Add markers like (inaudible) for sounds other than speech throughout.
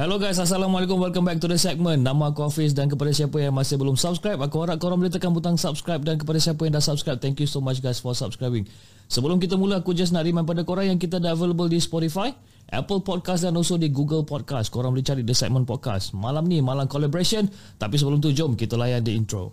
Hello guys, Assalamualaikum. Welcome back to the segment. Nama aku Hafiz dan kepada siapa yang masih belum subscribe, aku harap korang boleh tekan butang subscribe dan kepada siapa yang dah subscribe, thank you so much guys for subscribing. Sebelum kita mula, aku just nak remind pada korang yang kita dah available di Spotify, Apple Podcast dan also di Google Podcast. Korang boleh cari The Segment Podcast. Malam ni, malam collaboration. Tapi sebelum tu, jom kita layan the intro.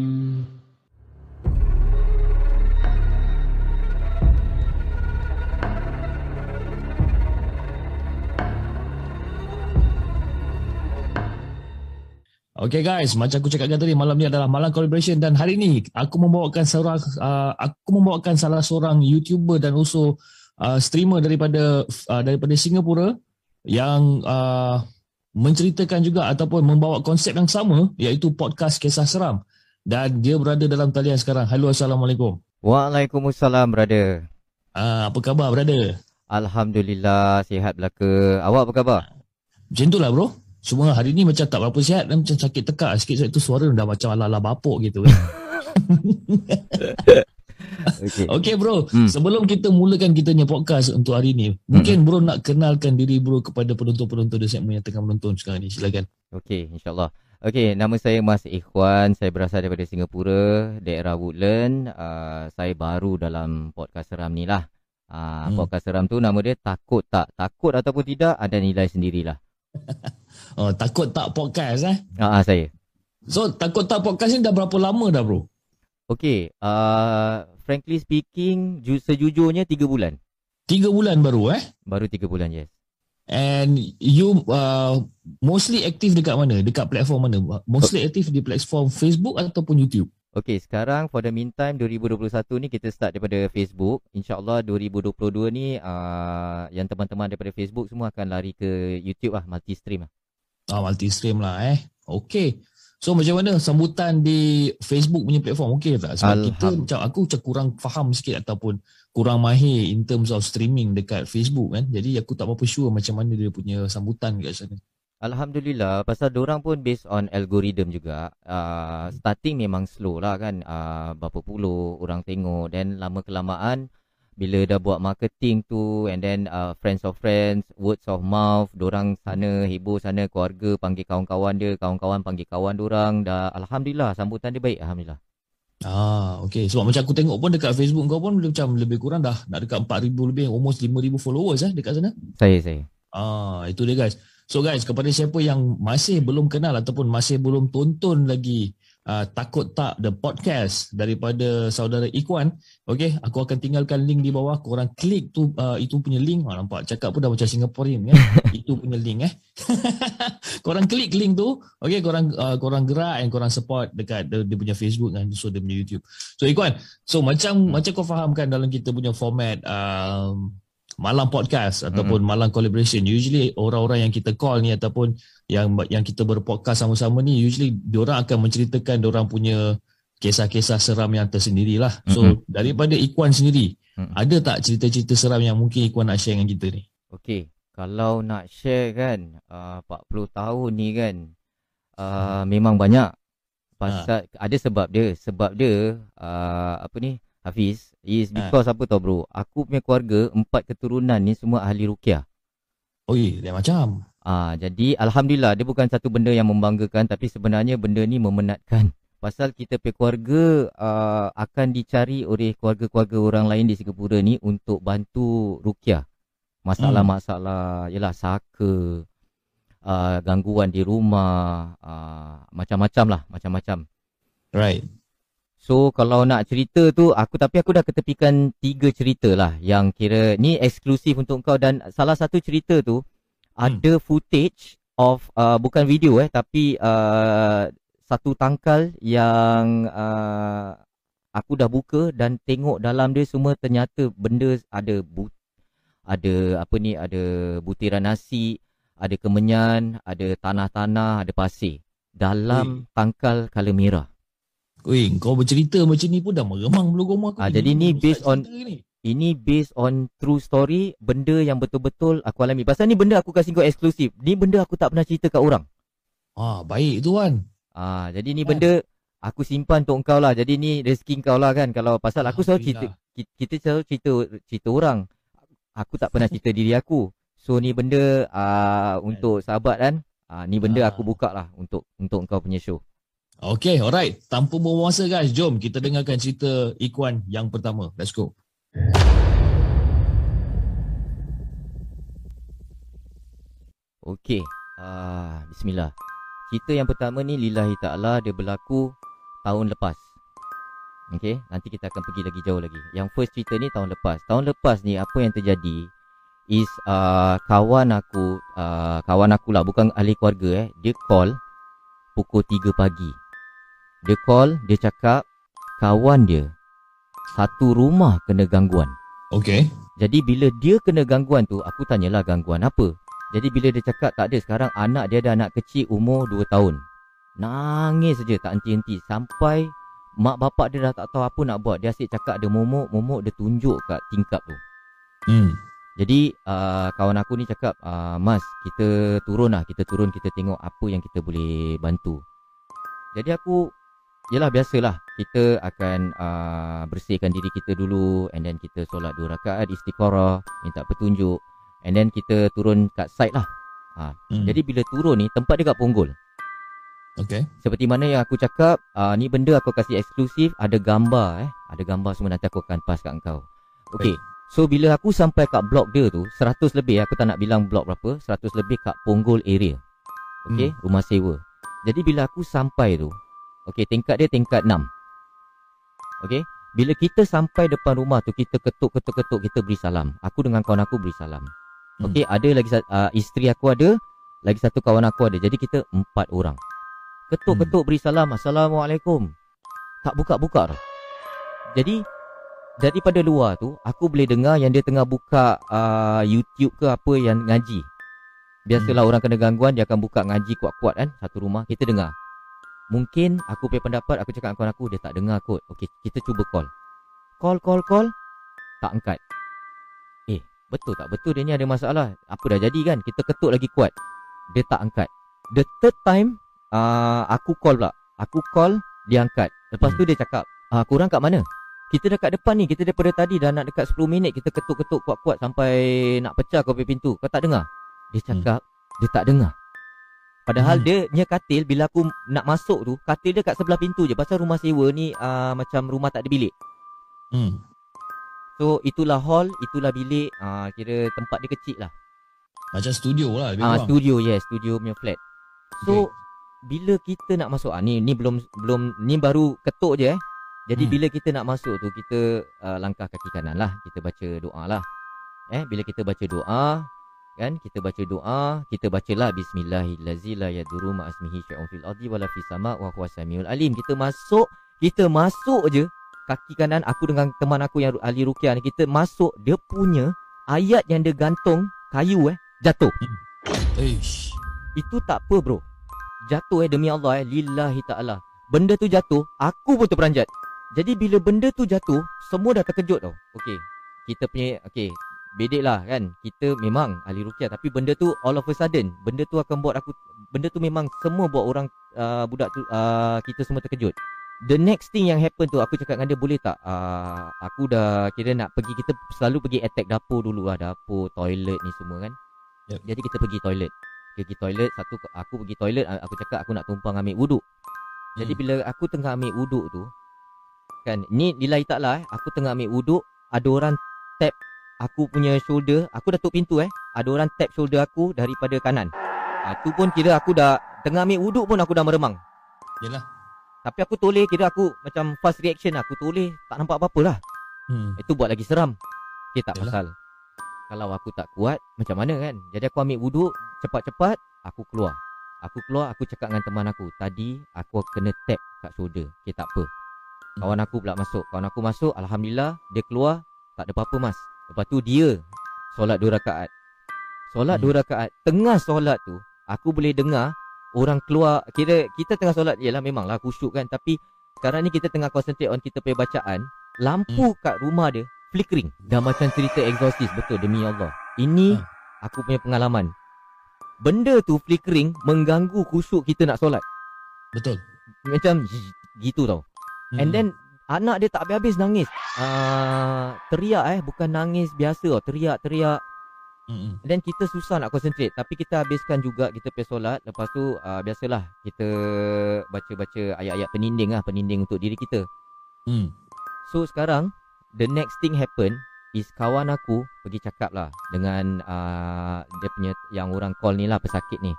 Okay guys, macam aku cakapkan tadi malam ni adalah malam collaboration dan hari ni aku membawakan seorang uh, aku membawakan salah seorang YouTuber dan also uh, streamer daripada uh, daripada Singapura yang uh, menceritakan juga ataupun membawa konsep yang sama iaitu podcast kisah seram dan dia berada dalam talian sekarang. Halo assalamualaikum. Waalaikumsalam brother. Uh, apa khabar brother? Alhamdulillah sihat belaka. Awak apa khabar? Macam itulah bro. Semua hari ni macam tak berapa sihat dan macam sakit tekak sikit sebab itu suara dah macam ala-ala bapuk gitu. (laughs) okay. okay bro, hmm. sebelum kita mulakan kita punya podcast untuk hari ni, hmm. mungkin bro nak kenalkan diri bro kepada penonton-penonton di segmen yang tengah menonton sekarang ni. Silakan. Okay, insyaAllah. Okay, nama saya Mas Ikhwan. Saya berasal daripada Singapura, daerah Woodland. Uh, saya baru dalam podcast seram ni lah. Uh, hmm. Podcast seram tu nama dia Takut Tak. Takut ataupun tidak, ada nilai sendirilah. (laughs) oh, takut tak podcast eh? Ah, uh, saya. So, takut tak podcast ni dah berapa lama dah bro? Okay, uh, frankly speaking, ju- sejujurnya tiga bulan. Tiga bulan baru eh? Baru tiga bulan, yes. And you uh, mostly aktif dekat mana? Dekat platform mana? Mostly aktif di platform Facebook ataupun YouTube? Okay, sekarang for the meantime 2021 ni kita start daripada Facebook. InsyaAllah 2022 ni uh, yang teman-teman daripada Facebook semua akan lari ke YouTube lah, multi-stream lah. Ah, multi-stream lah eh. Okay. So macam mana sambutan di Facebook punya platform? Okay tak? Sebab kita macam aku macam kurang faham sikit ataupun kurang mahir in terms of streaming dekat Facebook kan. Jadi aku tak apa-apa sure macam mana dia punya sambutan kat sana. Alhamdulillah pasal orang pun based on algorithm juga. Uh, starting memang slow lah kan. Uh, berapa puluh orang tengok. Dan lama kelamaan bila dah buat marketing tu and then uh, friends of friends words of mouth orang sana hibur sana keluarga panggil kawan-kawan dia kawan-kawan panggil kawan orang dah alhamdulillah sambutan dia baik alhamdulillah. Ah okey sebab macam aku tengok pun dekat Facebook kau pun macam lebih kurang dah nak dekat 4000 lebih almost 5000 followers eh dekat sana. Saya saya. Ah itu dia guys So guys, kepada siapa yang masih belum kenal ataupun masih belum tonton lagi uh, Takut Tak The Podcast daripada saudara Ikwan, okay, aku akan tinggalkan link di bawah. Korang klik tu uh, itu punya link. Oh, nampak cakap pun dah macam Singaporean kan? (laughs) itu punya link eh. (laughs) korang klik link tu, okay, korang uh, korang gerak and korang support dekat dia, dia punya Facebook dan so dia punya YouTube. So Ikwan, so macam macam kau fahamkan dalam kita punya format um, malam podcast ataupun mm-hmm. malam collaboration usually orang-orang yang kita call ni ataupun yang yang kita berpodcast sama-sama ni usually diorang akan menceritakan diorang punya kisah-kisah seram yang tersendiri lah so mm-hmm. daripada Ikwan sendiri mm-hmm. ada tak cerita-cerita seram yang mungkin Ikwan nak share dengan kita ni Okay, kalau nak share kan uh, 40 tahun ni kan uh, memang banyak pasal ha. ada sebab dia sebab dia uh, apa ni Hafiz Is ha. because ha. apa tau bro Aku punya keluarga Empat keturunan ni Semua ahli rukiah Oh iya macam Ah, Jadi Alhamdulillah Dia bukan satu benda yang membanggakan Tapi sebenarnya benda ni memenatkan Pasal kita punya keluarga uh, Akan dicari oleh keluarga-keluarga orang lain di Singapura ni Untuk bantu rukiah Masalah-masalah hmm. Yalah saka uh, Gangguan di rumah uh, Macam-macam lah Macam-macam Right So kalau nak cerita tu aku tapi aku dah ketepikan tiga cerita lah yang kira ni eksklusif untuk kau dan salah satu cerita tu Hmm. ada footage of uh, bukan video eh tapi uh, satu tangkal yang uh, aku dah buka dan tengok dalam dia semua ternyata benda ada but ada apa ni ada butiran nasi, ada kemenyan, ada tanah-tanah, ada pasir dalam tangkal kala merah. Oi, kau bercerita macam ni pun dah meremang bulu goma aku. Ah, jadi ni based on- ni. Ini based on true story, benda yang betul-betul aku alami. Pasal ni benda aku kasih kau eksklusif. Ni benda aku tak pernah cerita kat orang. Ah, baik tu kan. Ah, jadi ni Kan? benda aku simpan untuk kau lah. Jadi ni rezeki kau lah kan. Kalau pasal aku selalu cerita kita, selalu cerita cerita orang. Aku tak pernah cerita diri aku. So ni benda uh, untuk sahabat kan. Uh, ni benda Ah. aku buka lah untuk untuk kau punya show. Okay, alright. Tanpa masa guys, jom kita dengarkan cerita Ikuan yang pertama. Let's go. Okey. Uh, bismillah. Cerita yang pertama ni lillahi ta'ala dia berlaku tahun lepas. Okey, nanti kita akan pergi lagi jauh lagi. Yang first cerita ni tahun lepas. Tahun lepas ni apa yang terjadi is uh, kawan aku, uh, kawan aku lah bukan ahli keluarga eh. Dia call pukul 3 pagi. Dia call, dia cakap kawan dia satu rumah kena gangguan. Okay. Jadi bila dia kena gangguan tu, aku tanyalah gangguan apa. Jadi bila dia cakap tak ada sekarang anak dia ada anak kecil umur 2 tahun. Nangis saja tak henti-henti sampai mak bapak dia dah tak tahu apa nak buat. Dia asyik cakap ada momok, momok dia tunjuk kat tingkap tu. Hmm. Jadi uh, kawan aku ni cakap, uh, Mas kita turun lah, kita turun kita tengok apa yang kita boleh bantu. Jadi aku, yelah biasalah, kita akan uh, bersihkan diri kita dulu and then kita solat dua rakaat istiqarah, minta petunjuk and then kita turun kat site lah. Ha, Hmm. Jadi bila turun ni, tempat dia kat Punggol. Okay. Seperti mana yang aku cakap, uh, ni benda aku kasih eksklusif, ada gambar eh. Ada gambar semua nanti aku akan pass kat kau. Okay. So bila aku sampai kat blok dia tu, 100 lebih aku tak nak bilang blok berapa, 100 lebih kat Punggol area. Okay, hmm. rumah sewa. Jadi bila aku sampai tu, okay tingkat dia tingkat 6. Okay, bila kita sampai depan rumah tu, kita ketuk-ketuk-ketuk, kita beri salam. Aku dengan kawan aku beri salam. Hmm. Okay, ada lagi uh, isteri aku ada, lagi satu kawan aku ada. Jadi kita empat orang. Ketuk-ketuk beri salam. Assalamualaikum. Tak buka-buka tau. Jadi daripada luar tu aku boleh dengar yang dia tengah buka uh, YouTube ke apa yang ngaji. Biasalah orang kena gangguan dia akan buka ngaji kuat-kuat kan satu rumah kita dengar. Mungkin aku punya pendapat aku cakap dengan kawan aku dia tak dengar kot. Okey, kita cuba call. Call call call tak angkat. Eh, betul tak? Betul dia ni ada masalah. Apa dah jadi kan? Kita ketuk lagi kuat. Dia tak angkat. The third time uh, aku call pula. Aku call dia angkat. Lepas tu dia cakap, ah, korang kat mana? Kita dekat depan ni, kita daripada tadi dah nak dekat 10 minit kita ketuk-ketuk kuat-kuat sampai nak pecah kau pintu. Kau tak dengar? Dia cakap, dia tak dengar. Padahal Hmm. dia punya katil bila aku nak masuk tu, katil dia kat sebelah pintu je. Pasal rumah sewa ni uh, macam rumah tak ada bilik. Hmm. So itulah hall, itulah bilik, uh, kira tempat dia kecil lah. Macam studio lah Ah kurang. studio yes, studio punya flat. So bila kita nak masuk ah ni ni belum belum ni baru ketuk je eh. Jadi Hmm. bila kita nak masuk tu kita uh, langkah kaki kanan lah, kita baca doa lah. Eh bila kita baca doa kan? Kita baca doa, kita bacalah bismillahirrahmanirrahim la yadurru ma ismihi syai'un fil ardi wala fis sama' wa huwas samiul alim. Kita masuk, kita masuk je kaki kanan aku dengan teman aku yang ahli ruqyah ni kita masuk dia punya ayat yang dia gantung kayu eh jatuh. Eish. Itu tak apa bro. Jatuh eh demi Allah eh Lillahi ta'ala. Benda tu jatuh Aku pun terperanjat. Jadi bila benda tu jatuh Semua dah terkejut tau. Okay Kita punya Okay Bedek lah kan Kita memang ahli rukyah Tapi benda tu all of a sudden Benda tu akan buat aku Benda tu memang Semua buat orang uh, Budak tu uh, Kita semua terkejut The next thing yang happen tu Aku cakap dengan dia Boleh tak uh, Aku dah Kira nak pergi Kita selalu pergi attack dapur dulu lah Dapur Toilet ni semua kan Yep. Jadi kita pergi toilet pergi toilet satu aku pergi toilet aku cakap aku nak tumpang ambil wuduk. Jadi Hmm. bila aku tengah ambil wuduk tu kan ni nilai taklah eh aku tengah ambil wuduk ada orang tap aku punya shoulder aku dah tutup pintu eh ada orang tap shoulder aku daripada kanan. Ha, tu pun kira aku dah tengah ambil wuduk pun aku dah meremang. Yalah. Tapi aku toleh kira aku macam fast reaction lah. Aku toleh tak nampak apa-apa lah. Hmm. Itu buat lagi seram. Okay tak Yalah. pasal. Kalau aku tak kuat macam mana kan? Jadi aku ambil wuduk cepat-cepat aku keluar. Aku keluar aku cakap dengan teman aku. Tadi aku kena tap kat shoulder. Okay tak apa. Kawan aku pula masuk. Kawan aku masuk alhamdulillah dia keluar tak ada apa-apa mas. Lepas tu dia solat dua rakaat. Solat Hmm. dua rakaat. Tengah solat tu aku boleh dengar orang keluar kira kita tengah solat ialah memanglah khusyuk kan tapi sekarang ni kita tengah concentrate on kita punya bacaan lampu kat rumah dia flickering dah macam cerita exorcist betul demi Allah ini Ha. aku punya pengalaman benda tu flickering mengganggu khusyuk kita nak solat Betul. macam gitu tau Hmm. and then anak dia tak habis-habis nangis. Uh, teriak eh. Bukan nangis biasa tau. Teriak-teriak Hmm. dan kita susah nak concentrate. Tapi kita habiskan juga kita pergi solat. Lepas tu uh, biasalah. Kita baca-baca ayat-ayat peninding lah. Peninding untuk diri kita. Hmm. so sekarang the next thing happen is kawan aku pergi cakap lah dengan uh, dia punya yang orang call ni lah pesakit ni.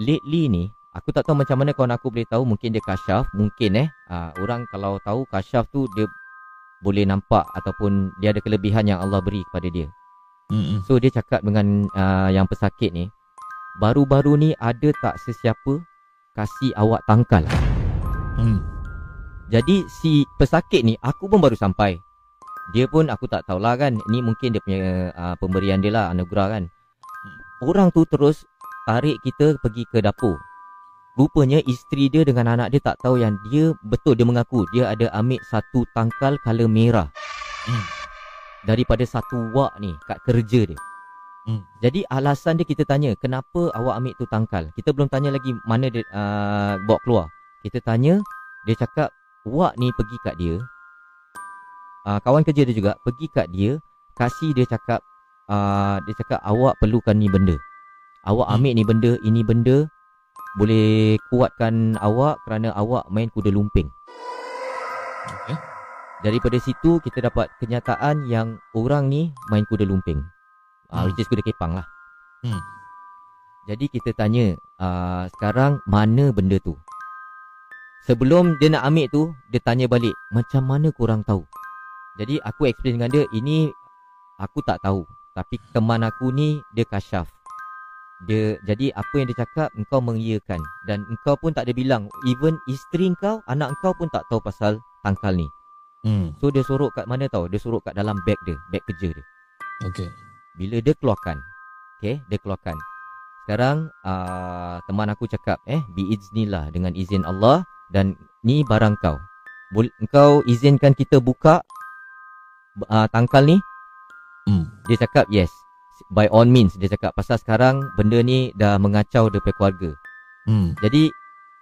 Lately ni aku tak tahu macam mana kawan aku boleh tahu. Mungkin dia kasyaf mungkin eh. Uh, orang kalau tahu kasyaf tu dia boleh nampak ataupun dia ada kelebihan yang Allah beri kepada dia. Hmm. So dia cakap dengan uh, yang pesakit ni Baru-baru ni ada tak sesiapa kasih awak tangkal? Hmm. Jadi si pesakit ni aku pun baru sampai. Dia pun aku tak tahulah kan Ni mungkin dia punya uh, pemberian dia lah anugerah kan. Orang tu terus tarik kita pergi ke dapur Rupanya isteri dia dengan anak dia tak tahu yang dia betul dia mengaku Dia ada ambil satu tangkal color merah. Hmm. Daripada satu wak ni kat kerja dia. Hmm. Jadi alasan dia kita tanya Kenapa awak ambil tu tangkal? Kita belum tanya lagi mana dia uh, bawa keluar. Kita tanya Dia cakap Wak ni pergi kat dia. Uh, Kawan kerja dia juga Pergi kat dia. Kasih dia cakap uh, Dia cakap awak perlukan ni benda. Awak Hmm. ambil ni benda Ini benda Boleh kuatkan awak Kerana awak main kuda lumping Okay. Daripada situ kita dapat kenyataan yang orang ni main kuda lumping. Ah, Hmm. which is kuda kepang lah. Hmm. Jadi kita tanya, uh, sekarang mana benda tu? Sebelum dia nak ambil tu, dia tanya balik, macam mana korang tahu? Jadi aku explain dengan dia, ini aku tak tahu. Tapi teman aku ni, dia kasyaf. Dia jadi apa yang dia cakap engkau mengiyakan dan engkau pun tak ada bilang even isteri engkau anak engkau pun tak tahu pasal tangkal ni Hmm. So dia sorok kat mana tau? Dia sorok kat dalam beg dia, beg kerja dia. Okay. Bila dia keluarkan, okay, dia keluarkan. Sekarang uh, teman aku cakap, eh, biiznillah dengan izin Allah dan ni barang kau. Bol- engkau izinkan kita buka uh, tangkal ni? Hmm. Dia cakap yes. By all means dia cakap pasal sekarang benda ni dah mengacau punya keluarga. Hmm. Jadi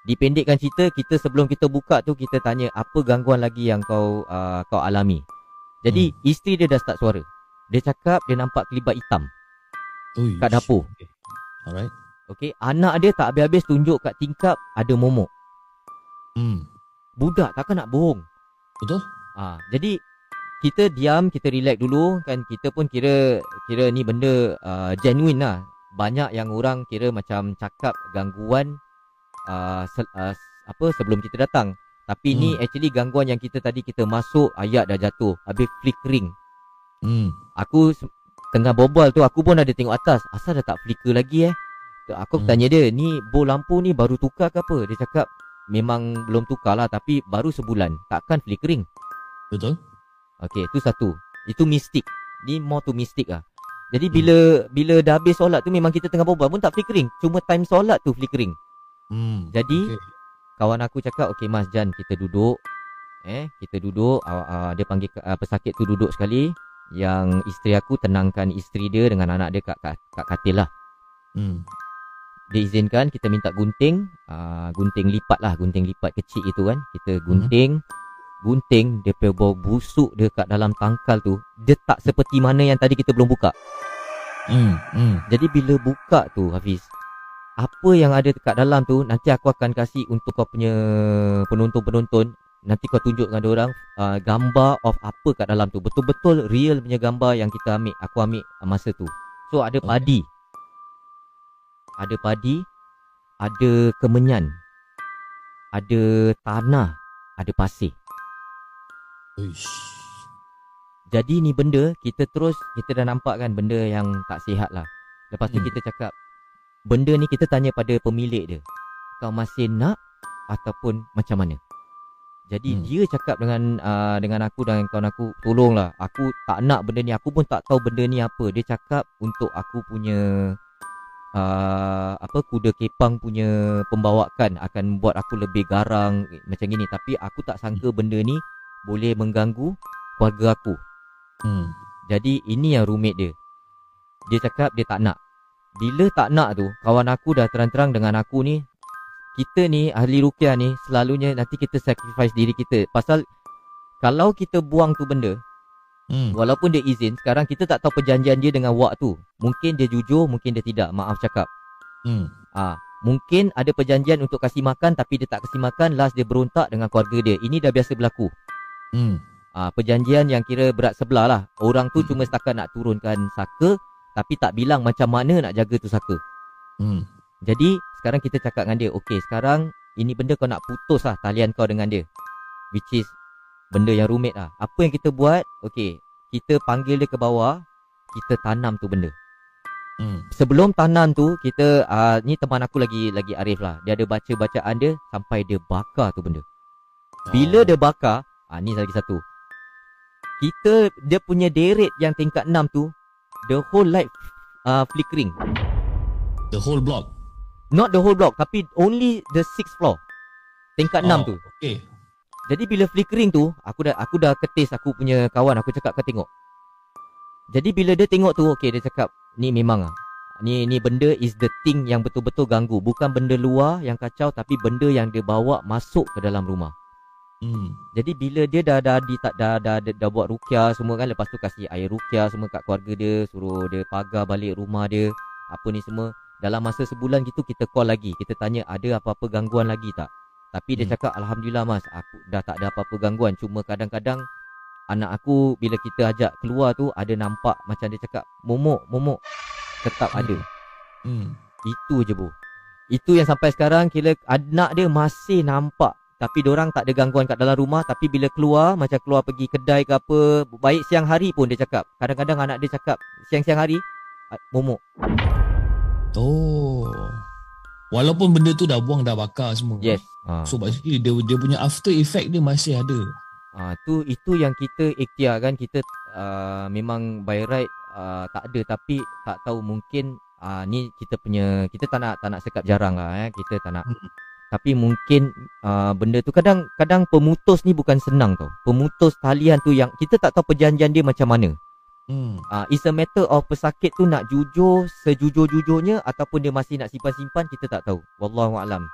dipendekkan cerita kita sebelum kita buka tu kita tanya apa gangguan lagi yang kau uh, kau alami. Jadi hmm. isteri dia dah start suara. Dia cakap dia nampak kelibat hitam Ui. kat dapur. Okay. Alright. Okey, anak dia tak habis-habis tunjuk kat tingkap ada momok. Hmm. Budak takkan nak bohong. Betul? Ah, jadi kita diam, kita relax dulu kan kita pun kira kira ni benda uh, genuine lah. Banyak yang orang kira macam cakap gangguan uh, se- uh, apa sebelum kita datang. Tapi hmm. ni actually gangguan yang kita tadi kita masuk ayat dah jatuh, habis flickering. Hmm. Aku tengah berbual tu aku pun ada tengok atas, asal dah tak flicker lagi eh. Aku Hmm. tanya dia, ni bol lampu ni baru tukar ke apa? Dia cakap memang belum tukar lah tapi baru sebulan, takkan flickering. Betul? Okay, itu satu. Itu mistik. Ni more to mistik lah. Jadi Hmm. bila bila dah habis solat tu memang kita tengah berbual pun tak flickering. Cuma time solat tu flickering. Hmm. Jadi Okay. kawan aku cakap, okay Mas Jan kita duduk. Eh, kita duduk. Uh, uh, dia panggil uh, pesakit tu duduk sekali. Yang isteri aku tenangkan isteri dia dengan anak dia kat, kat, kat katil lah. Hmm. Dia izinkan kita minta gunting. Uh, gunting lipat lah. Gunting lipat kecil itu kan. Kita gunting. Gunting dia bau busuk dia kat dalam tangkal tu. Dia tak seperti mana yang tadi kita belum buka. Hmm. Hmm. Jadi bila buka tu Hafiz Apa yang ada dekat dalam tu Nanti aku akan kasih untuk kau punya penonton-penonton Nanti kau tunjuk dengan orang uh, Gambar of apa kat dalam tu Betul-betul real punya gambar yang kita ambil Aku ambil masa tu So ada Okay. padi Ada padi Ada kemenyan ada tanah, ada pasir. Uish. Jadi ni benda kita terus kita dah nampak kan benda yang tak sihat lah. Lepas tu Hmm. kita cakap benda ni kita tanya pada pemilik dia. Kau masih nak ataupun macam mana? Jadi Hmm. dia cakap dengan uh, dengan aku dan kawan aku, tolonglah. Aku tak nak benda ni. Aku pun tak tahu benda ni apa. Dia cakap untuk aku punya uh, apa kuda kepang punya pembawakan akan buat aku lebih garang macam gini. Tapi aku tak sangka benda ni boleh mengganggu keluarga aku. Hmm. Jadi ini yang rumit dia. Dia cakap dia tak nak. Bila tak nak tu, kawan aku dah terang-terang dengan aku ni, kita ni ahli rukyah ni selalunya nanti kita sacrifice diri kita. Pasal kalau kita buang tu benda, Hmm. walaupun dia izin, sekarang kita tak tahu perjanjian dia dengan wak tu. Mungkin dia jujur, mungkin dia tidak. Maaf cakap. Hmm. Ah, mungkin ada perjanjian untuk kasih makan tapi dia tak kasih makan, last dia berontak dengan keluarga dia. Ini dah biasa berlaku. Hmm. Ah, perjanjian yang kira berat sebelah lah. Orang tu Hmm. cuma setakat nak turunkan saka tapi tak bilang macam mana nak jaga tu saka. Hmm. Jadi sekarang kita cakap dengan dia, okey sekarang ini benda kau nak putus lah talian kau dengan dia. Which is benda yang rumit lah. Apa yang kita buat, okey kita panggil dia ke bawah, kita tanam tu benda. Hmm. Sebelum tanam tu, kita, uh, ni teman aku lagi lagi arif lah. Dia ada baca bacaan dia sampai dia bakar tu benda. Bila Ah. dia bakar, ah ni lagi satu. Kita dia punya deret yang tingkat 6 tu, the whole light uh, flickering. the whole block. Not the whole block tapi only the sixth floor. Tingkat 6 Oh, tu. Okay. Jadi bila flickering tu, aku dah aku dah ketis aku punya kawan, aku cakap kau tengok. Jadi bila dia tengok tu, okey dia cakap, ni memang ah. Ni ni benda is the thing yang betul-betul ganggu, bukan benda luar yang kacau tapi benda yang dia bawa masuk ke dalam rumah. Hmm. Jadi bila dia dah dah di tak dah, dah, dah, dah buat rukyah semua kan lepas tu kasih air rukyah semua kat keluarga dia, suruh dia pagar balik rumah dia, apa ni semua. Dalam masa sebulan gitu kita call lagi, kita tanya ada apa-apa gangguan lagi tak? Tapi dia Hmm. cakap alhamdulillah mas, aku dah tak ada apa-apa gangguan, cuma kadang-kadang anak aku bila kita ajak keluar tu ada nampak macam dia cakap momok, momok. Tetap Hmm. ada. Hmm. Itu je bu. Itu yang sampai sekarang kira anak dia masih nampak tapi orang tak ada gangguan kat dalam rumah tapi bila keluar macam keluar pergi kedai ke apa baik siang hari pun dia cakap. Kadang-kadang anak dia cakap siang-siang hari "Ah, momok. Oh. Walaupun benda tu dah buang dah bakar semua. Yes. Ha. So basically dia dia punya after effect dia masih ada. Ha, tu itu yang kita ikhtiar kan kita uh, memang by right uh, tak ada tapi tak tahu mungkin uh, ni kita punya kita tak nak tak nak cakap jarang lah eh kita tak nak Hmm. Tapi mungkin uh, benda tu kadang kadang pemutus ni bukan senang tau pemutus talian tu yang kita tak tahu perjanjian dia macam mana Hmm. uh, it's a matter of pesakit tu nak jujur sejujur-jujurnya ataupun dia masih nak simpan-simpan kita tak tahu wallahu alam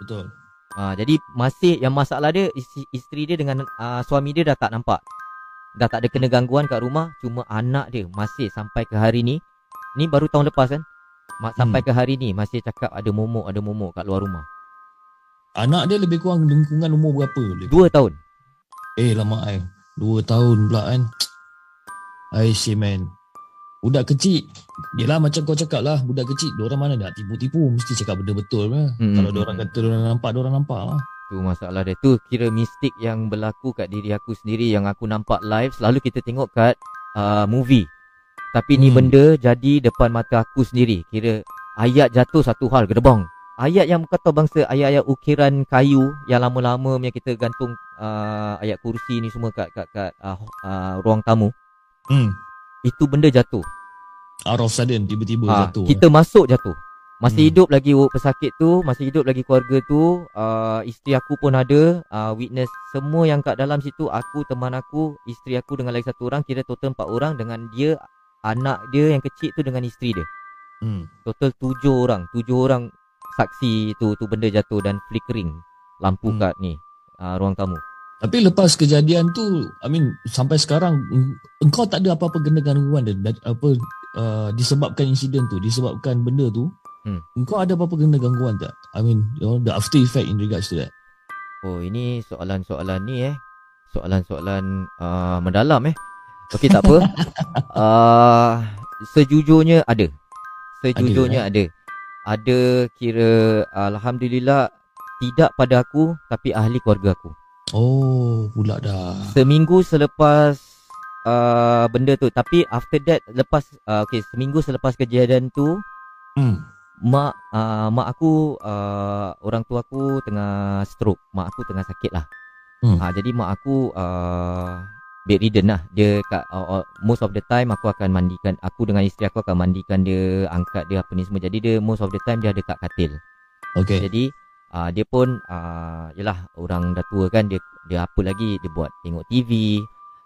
Betul. Ha, jadi masih yang masalah dia isteri, dia dengan uh, suami dia dah tak nampak. Dah tak ada kena gangguan kat rumah, cuma anak dia masih sampai ke hari ni. Ni baru tahun lepas kan? Sampai ke hari ni masih cakap ada momok, ada momok kat luar rumah. Anak dia lebih kurang lingkungan umur berapa? Lebih? Dua tahun. Eh lama ai. Dua tahun pula kan. Aisyah man. Budak kecil. Yelah macam kau cakap lah. Budak kecil. Diorang mana nak tipu-tipu. Mesti cakap benda betul lah. Hmm, Kalau diorang kata diorang nampak, diorang nampak lah. Tu masalah dia. Tu kira mistik yang berlaku kat diri aku sendiri yang aku nampak live. Selalu kita tengok kat uh, movie. Tapi ni Hmm. benda jadi depan mata aku sendiri. Kira ayat jatuh satu hal, gedebong. Ayat yang kata bangsa ayat-ayat ukiran kayu yang lama-lama yang kita gantung uh, ayat kursi ni semua kat kat kat uh, uh, ruang tamu. Hmm. Itu benda jatuh. Out of sudden tiba-tiba Ah, jatuh. kita masuk jatuh. Masih Hmm. hidup lagi pesakit tu, masih hidup lagi keluarga tu. Uh, isteri aku pun ada uh, witness semua yang kat dalam situ. Aku, teman aku, isteri aku dengan lagi satu orang. Kira total empat orang dengan dia, anak dia yang kecil tu dengan isteri dia. Hmm. Total tujuh orang. Tujuh orang saksi tu tu benda jatuh dan flickering lampu Hmm. kat ni uh, ruang tamu. Tapi lepas kejadian tu, I mean sampai sekarang eng- engkau tak ada apa-apa kena gangguan dan dan apa uh, disebabkan insiden tu, disebabkan benda tu. Hmm. Engkau ada apa-apa kena gangguan tak? I mean, you know, the after effect in regards to that. Oh ini soalan-soalan ni eh Soalan-soalan uh, mendalam eh Okey tak apa uh, (laughs) Sejujurnya ada Sejujurnya ada, ada. Kira Alhamdulillah tidak pada aku tapi ahli keluarga aku. Oh, pula dah. Seminggu selepas uh, benda tu tapi after that lepas uh, okey seminggu selepas kejadian tu Hmm. mak uh, mak aku uh, orang tua aku tengah stroke. Mak aku tengah sakit lah. Hmm. Ah jadi mak aku uh, bedridden lah. Dia kat uh, uh, most of the time aku akan mandikan aku dengan isteri aku akan mandikan dia, angkat dia apa ni semua. Jadi dia most of the time dia ada kat katil. Okay. Jadi uh, dia pun uh, yalah orang dah tua kan dia dia apa lagi dia buat tengok TV,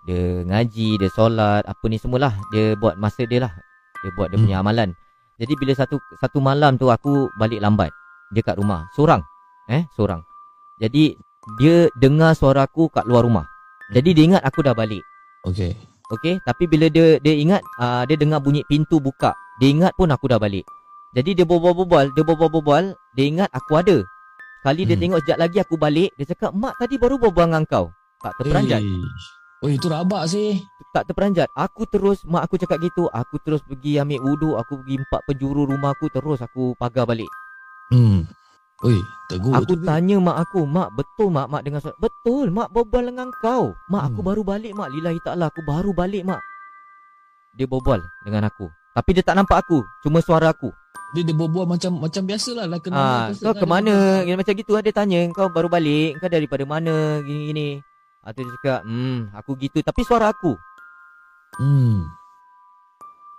dia ngaji, dia solat, apa ni semualah. Dia buat masa dia lah. Dia buat dia Hmm. punya amalan. Jadi bila satu satu malam tu aku balik lambat. Dia kat rumah, seorang. Eh, seorang. Jadi dia dengar suara aku kat luar rumah. Jadi dia ingat aku dah balik. Okay. Okey, tapi bila dia dia ingat uh, dia dengar bunyi pintu buka. Dia ingat pun aku dah balik. Jadi dia berbual-bual, dia berbual-bual, dia ingat aku ada. Kali dia Hmm. tengok sekejap lagi aku balik, dia cakap, "Mak tadi baru berbual dengan kau." Tak terperanjat. Eish. Oh, itu rabak sih. Tak terperanjat. Aku terus mak aku cakap gitu, aku terus pergi ambil wuduk, aku pergi empat penjuru rumah aku terus aku pagar balik. Hmm. Oi, tegur Aku tu. tanya mak aku, "Mak, betul mak mak dengar suara?" "Betul, mak berbual dengan kau." "Mak, aku Hmm. baru balik, mak. Lillahi taala, aku baru balik, mak." Dia berbual dengan aku. Tapi dia tak nampak aku, cuma suara aku. Dia dia berbual macam macam biasalah lah kena. Ah, kau ke mana? Gini macam gitu ada tanya, kau baru balik, kau daripada mana? Gini-gini. Ah, tu dia cakap, "Hmm, aku gitu." Tapi suara aku. Hmm.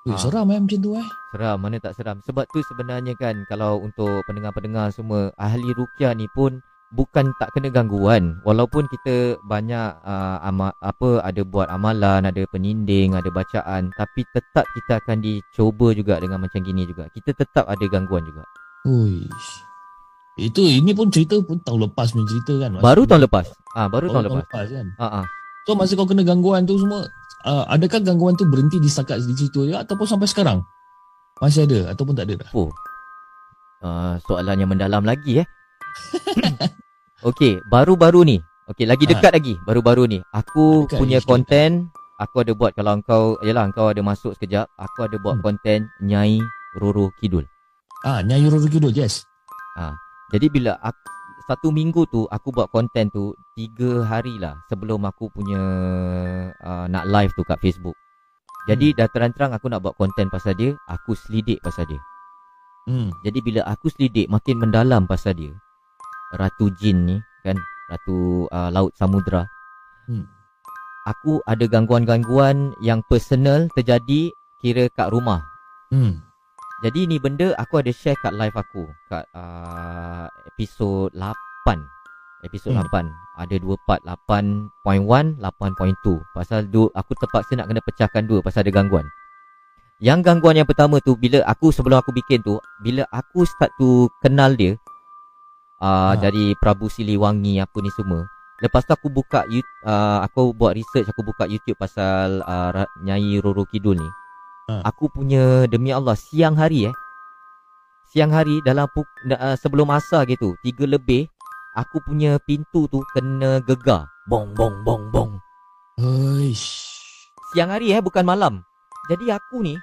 Ui, Ah. seram eh macam tu eh. Seram, mana tak seram. Sebab tu sebenarnya kan kalau untuk pendengar-pendengar semua ahli rukyah ni pun bukan tak kena gangguan. Walaupun kita banyak uh, ama, apa ada buat amalan, ada peninding, ada bacaan, tapi tetap kita akan dicoba juga dengan macam gini juga. Kita tetap ada gangguan juga. Ui. Itu ini pun cerita pun tahun lepas punya cerita kan. Baru tahun lepas. Ah, baru Oh, tahun lepas. kan. Ah, ah. So masa kau kena gangguan tu semua uh, adakah gangguan tu berhenti di setakat di situ je ataupun sampai sekarang? Masih ada ataupun tak ada dah? Oh. Uh, soalan yang mendalam lagi eh. (laughs) Okey, baru-baru ni. Okey, lagi Ha. dekat lagi. Baru-baru ni. Aku Dekat punya konten, aku ada buat kalau engkau yalah engkau ada masuk sekejap, aku ada buat Hmm. konten Nyai Roro Kidul. Ah, Nyai Roro Kidul, yes. Jadi bila aku, satu minggu tu aku buat konten tu tiga hari lah sebelum aku punya uh, nak live tu kat Facebook. Jadi dah terang-terang aku nak buat konten pasal dia, aku selidik pasal dia. Hmm. Jadi bila aku selidik makin mendalam pasal dia Ratu Jin ni kan Ratu uh, Laut Samudra Hmm. Aku ada gangguan-gangguan yang personal terjadi kira kat rumah Hmm. Jadi ni benda aku ada share kat live aku. Kat uh, episod 8 Episod Hmm. 8 Ada dua part 8.1, 8.2 Pasal du, aku terpaksa nak kena pecahkan dua pasal ada gangguan. Yang gangguan yang pertama tu Bila aku sebelum aku bikin tu Bila aku start tu kenal dia uh, Ha. Dari Prabu Siliwangi apa ni semua. Lepas tu aku buka uh, Aku buat research Aku buka YouTube pasal uh, Nyai Roro Kidul ni Ha. Aku punya demi Allah siang hari eh. Siang hari dalam puk, uh, sebelum asar gitu Tiga lebih Aku punya pintu tu kena gegar. Bong bong bong bong. Uish. Siang hari eh bukan malam. Jadi aku ni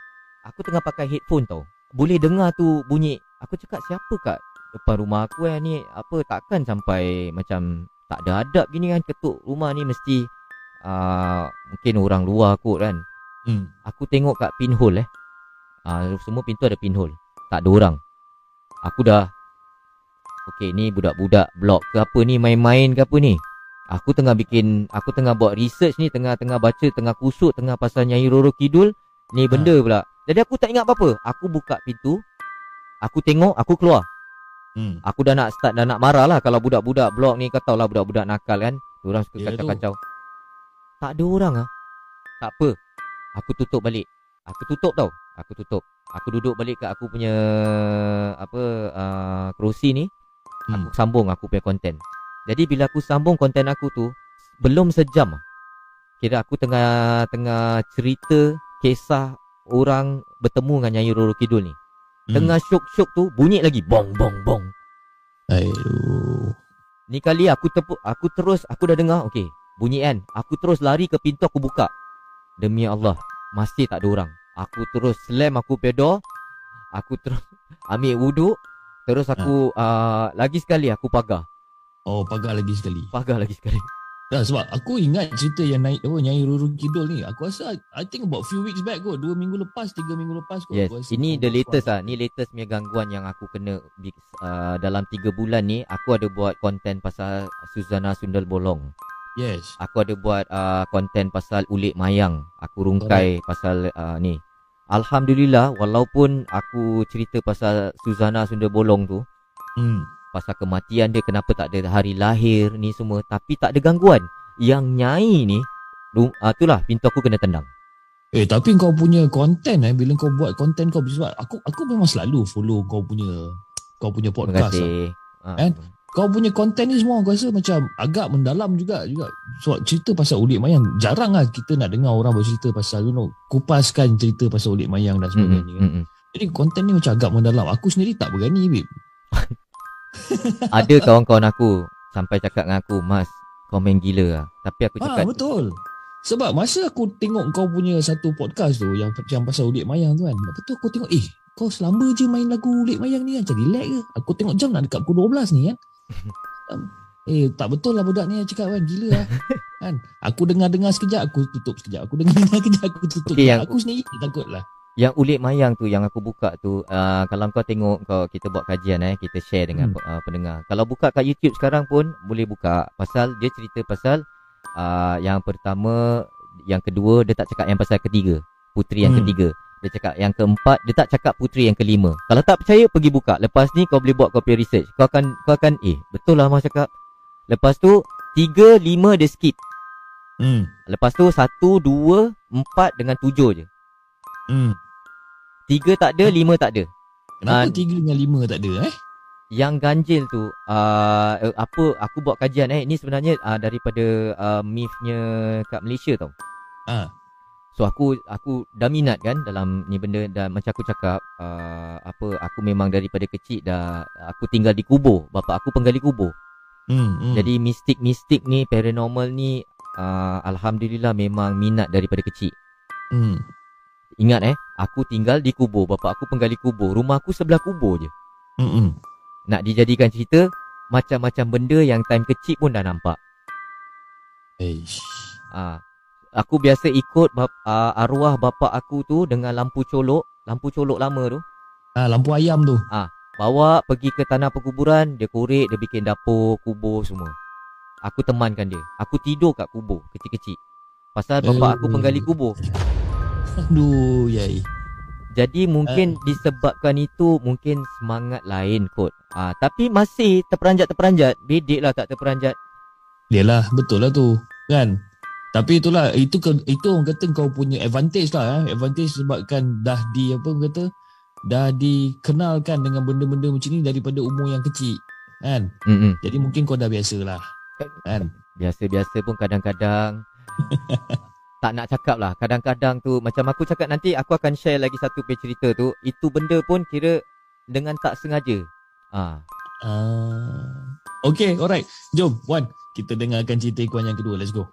Aku tengah pakai headphone tau. Boleh dengar tu bunyi Aku cakap siapa kat depan rumah aku eh ni Apa takkan sampai macam Tak ada adab gini kan Ketuk rumah ni mesti uh, Mungkin orang luar kot kan Hmm. Aku tengok kat pinhole eh. Uh, Semua pintu ada pinhole. Tak ada orang. Aku dah Okay ni budak-budak blog ke apa ni Main-main ke apa ni? Aku tengah bikin Aku tengah buat research ni Tengah-tengah baca Tengah kusut Tengah pasal Nyai Roro Kidul Ni benda pula. Jadi aku tak ingat apa-apa. Aku buka pintu Aku tengok Aku keluar. Hmm. Aku dah nak start Dah nak marah lah Kalau budak-budak blog ni Kau lah budak-budak nakal kan. Diorang suka Ya, kacau-kacau. Tak ada orang ah. Tak apa Aku tutup balik. Aku tutup tau. Aku tutup. Aku duduk balik kat aku punya Apa uh, Kerusi ni. Hmm. Aku sambung aku punya konten Jadi bila aku sambung konten aku tu Belum sejam. Kira aku tengah Tengah cerita Kisah Orang Bertemu dengan Nyai Roro Kidul ni. Hmm. Tengah syok-syok tu Bunyi lagi Bong bong bong. Aduh. Ni kali aku tepuk Aku terus Aku dah dengar Okay Bunyi kan. Aku terus lari ke pintu aku buka Demi Allah Masih tak ada orang Aku terus slam aku door Aku terus (laughs) Ambil wuduk Terus aku uh, Lagi sekali aku pagar Oh, pagar lagi sekali. Pagar lagi sekali. Dah sebab aku ingat cerita yang naik apa Nyai Ruru Kidul ni. Aku rasa I think about few weeks back kot. Dua minggu lepas, tiga minggu lepas kot. Yes, Aku rasa ini the latest lah. Ni latest punya gangguan yang aku kena uh, dalam 3 bulan ni. Aku ada buat konten pasal Suzana Sundal Bolong. Yes. Aku ada buat uh, konten pasal ulik mayang. Aku rungkai pasal uh, ni. Alhamdulillah walaupun aku cerita pasal Suzana Sundal Bolong tu, Hmm. pasal kematian dia kenapa tak ada hari lahir ni semua tapi tak ada gangguan. Yang nyai ni uh, itulah pintu aku kena tendang. Eh tapi kau punya konten eh bila kau buat konten kau sebab aku aku memang selalu follow kau punya kau punya Terima podcast. lah. kasih. Ah, Kan? Kau punya konten ni semua aku rasa macam agak mendalam juga juga. Sebab cerita pasal ulik mayang jarang lah kita nak dengar orang bercerita pasal you know kupaskan cerita pasal ulik mayang dan sebagainya. kan. mm-mm. Jadi konten ni macam agak mendalam. Aku sendiri tak berani babe. (laughs) Ada kawan-kawan aku sampai cakap dengan aku, "Mas, kau main gila lah." Tapi aku Ah cakap, betul. Sebab masa aku tengok kau punya satu podcast tu yang yang pasal ulik mayang tu kan. Lepas tu aku tengok eh kau selamba je main lagu ulik mayang ni kan macam relax ke. Aku tengok jam nak dekat pukul 12 ni kan. Eh tak betul lah budak ni yang cakap kan gila lah. (laughs) kan. Aku dengar-dengar sekejap aku tutup sekejap. Aku dengar-dengar (laughs) sekejap aku tutup. Sekejap. yang- Aku sendiri takut lah. yang ulik mayang tu yang aku buka tu, uh, kalau kau tengok kau kita buat kajian eh, kita share dengan Hmm. uh, pendengar. Kalau buka kat YouTube sekarang pun boleh buka pasal dia cerita pasal uh, yang pertama, yang kedua dia tak cakap yang pasal ketiga, puteri yang Hmm. ketiga. Dia cakap yang keempat, dia tak cakap puteri yang kelima. Kalau tak percaya pergi buka. Lepas ni kau boleh buat kau punya research. Kau akan kau akan eh betul lah Mas cakap. Lepas tu 3 5 dia skip. Hmm. Lepas tu 1 2 4 dengan 7 je. Hmm. 3 tak ada, 5 tak ada. Kenapa Ah. tiga dengan lima tak ada eh? Yang ganjil tu uh, apa aku buat kajian eh ni sebenarnya uh, daripada uh, mythnya kat Malaysia tau. Ah. So aku aku dah minat kan dalam ni benda dan macam aku cakap uh, apa aku memang daripada kecil dah aku tinggal di kubur. Bapa aku penggali kubur. Hmm. hmm. Jadi mistik-mistik ni paranormal ni uh, alhamdulillah memang minat daripada kecil. hmm. Ingat eh, aku tinggal di kubur. Bapa aku penggali kubur. Rumah aku sebelah kubur je. Hmm. hmm. Nak dijadikan cerita macam-macam benda yang time kecil pun dah nampak. Eish. Ah, aku biasa ikut bap, ah, arwah bapa aku tu dengan lampu colok, lampu colok lama tu. Ah lampu ayam tu. Bawa pergi ke tanah perkuburan, dia korek, dia bikin dapur, kubur semua. Aku temankan dia. Aku tidur kat kubur kecil-kecil. Pasal bapa aku Eh. penggali kubur. Aduh, yai. Jadi mungkin disebabkan itu mungkin semangat lain kot. Ah, tapi masih terperanjat-terperanjat. Bedek lah tak terperanjat. Yalah, betul lah tu. Kan? Tapi itulah, itu itu orang kata kau punya advantage lah. Eh. Advantage sebabkan dah di, apa orang kata, dah dikenalkan dengan benda-benda macam ni daripada umur yang kecil. Kan? Mm-mm. Jadi mungkin kau dah biasa lah. Kan? Biasa-biasa pun kadang-kadang (laughs) tak nak cakap lah. Kadang-kadang tu macam aku cakap nanti aku akan share lagi satu page cerita tu. Itu benda pun kira dengan tak sengaja. Ah, Uh, okay, alright. Jom, Wan. Kita dengarkan cerita Ikuan yang kedua. Let's go.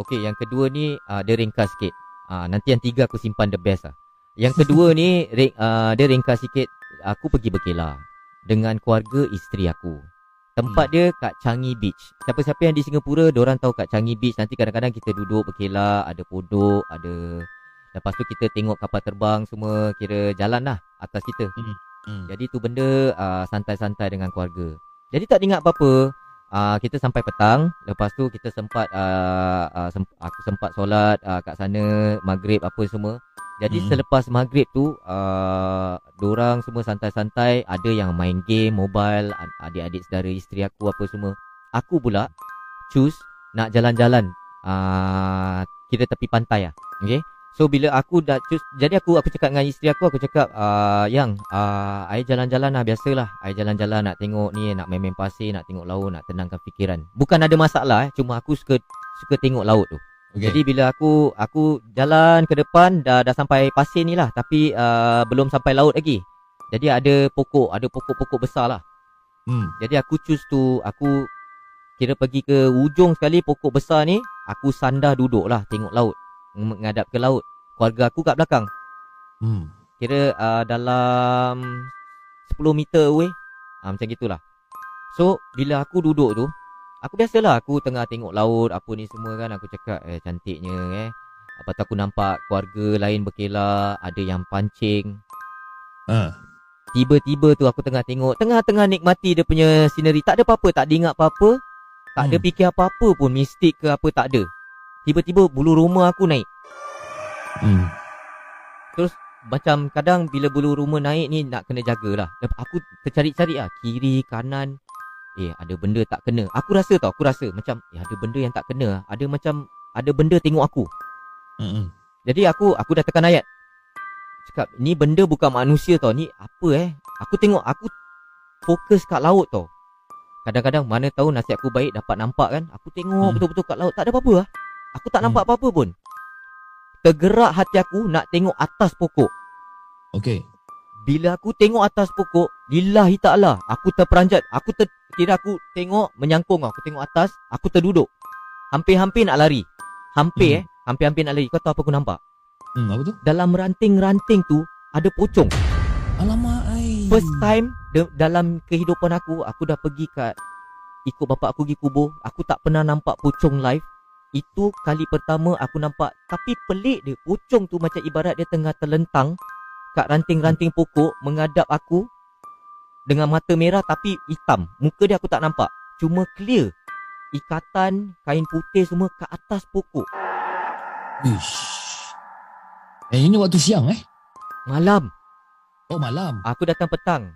Okey, yang kedua ni uh, dia ringkas sikit. Ah, nanti yang tiga aku simpan the best lah. Yang kedua ni (laughs) ring, uh, dia ringkas sikit. Aku pergi berkelah dengan keluarga isteri aku. Tempat Hmm. dia kat Changi Beach. Siapa-siapa yang di Singapura, orang tahu kat Changi Beach. Nanti kadang-kadang kita duduk berkelah, ada podok, ada Lepas tu kita tengok kapal terbang semua kira jalan lah atas kita. Hmm. Jadi tu benda uh, santai-santai dengan keluarga. Jadi tak ingat apa-apa. Uh, kita sampai petang. Lepas tu kita sempat uh, uh, sem- aku sempat solat uh, kat sana maghrib apa semua. Jadi Mm. selepas maghrib tu uh, orang semua santai-santai, ada yang main game mobile, ad- adik-adik saudara isteri aku apa semua. Aku pula choose nak jalan-jalan uh, kira tepi pantai lah. Okay? So bila aku dah choose Jadi aku aku cakap dengan isteri aku Aku cakap uh, Yang uh, I jalan-jalan lah Biasalah. I jalan-jalan nak tengok ni Nak main-main pasir Nak tengok laut Nak tenangkan fikiran. Bukan ada masalah eh. Cuma aku suka Suka tengok laut tu. Okay. Jadi bila aku Aku jalan ke depan Dah dah sampai pasir ni lah. Tapi uh, Belum sampai laut lagi. Jadi ada pokok Ada pokok-pokok besar lah. Hmm. Jadi aku choose tu Aku Kira pergi ke ujung sekali Pokok besar ni Aku sandar duduk lah Tengok laut Menghadap ke laut Keluarga aku kat belakang Hmm. Kira uh, dalam 10 meter away. Uh, macam gitulah. So, bila aku duduk tu, aku biasalah aku tengah tengok laut apa ni semua kan aku cakap eh cantiknya eh. Apa tu aku nampak keluarga lain berkelah, ada yang pancing. Ha. Tiba-tiba tu aku tengah tengok, tengah-tengah nikmati dia punya scenery. Tak ada apa-apa, tak diingat apa-apa. Tak ada Hmm. fikir apa-apa pun, mistik ke apa tak ada. Tiba-tiba bulu rumah aku naik. Hmm. Macam kadang bila bulu rumah naik ni nak kena jagalah. Aku tercari-cari lah, kiri, kanan. Eh, ada benda tak kena. Aku rasa tau, aku rasa macam eh ada benda yang tak kena. Ada macam ada benda tengok aku. Hmm. Jadi aku aku dah tekan ayat. Cakap, ni benda bukan manusia tau. Ni apa eh? Aku tengok aku fokus kat laut tau. Kadang-kadang mana tahu nasib aku baik dapat nampak kan. Aku tengok Hmm. betul-betul kat laut tak ada apa-apa lah. Aku tak Hmm. nampak apa-apa pun. Tergerak hati aku nak tengok atas pokok. Okey. Bila aku tengok atas pokok, lillahi ta'ala, aku terperanjat. Aku ter, kira aku tengok menyangkung. Aku tengok atas, aku terduduk. Hampir-hampir nak lari. Hampir Hmm. eh. Hampir-hampir nak lari. Kau tahu apa aku nampak? Hmm, apa tu? Dalam ranting-ranting tu, ada pocong. Alamak ai. First time de- dalam kehidupan aku, aku dah pergi kat ikut bapak aku pergi kubur. Aku tak pernah nampak pocong live. Itu kali pertama aku nampak. Tapi pelik dia. Pocong tu macam ibarat dia tengah terlentang kat ranting-ranting pokok menghadap aku dengan mata merah tapi hitam. Muka dia aku tak nampak. Cuma clear. Ikatan, kain putih semua kat atas pokok. Ish. Eh ini waktu siang eh? Malam. Oh malam. Aku datang petang.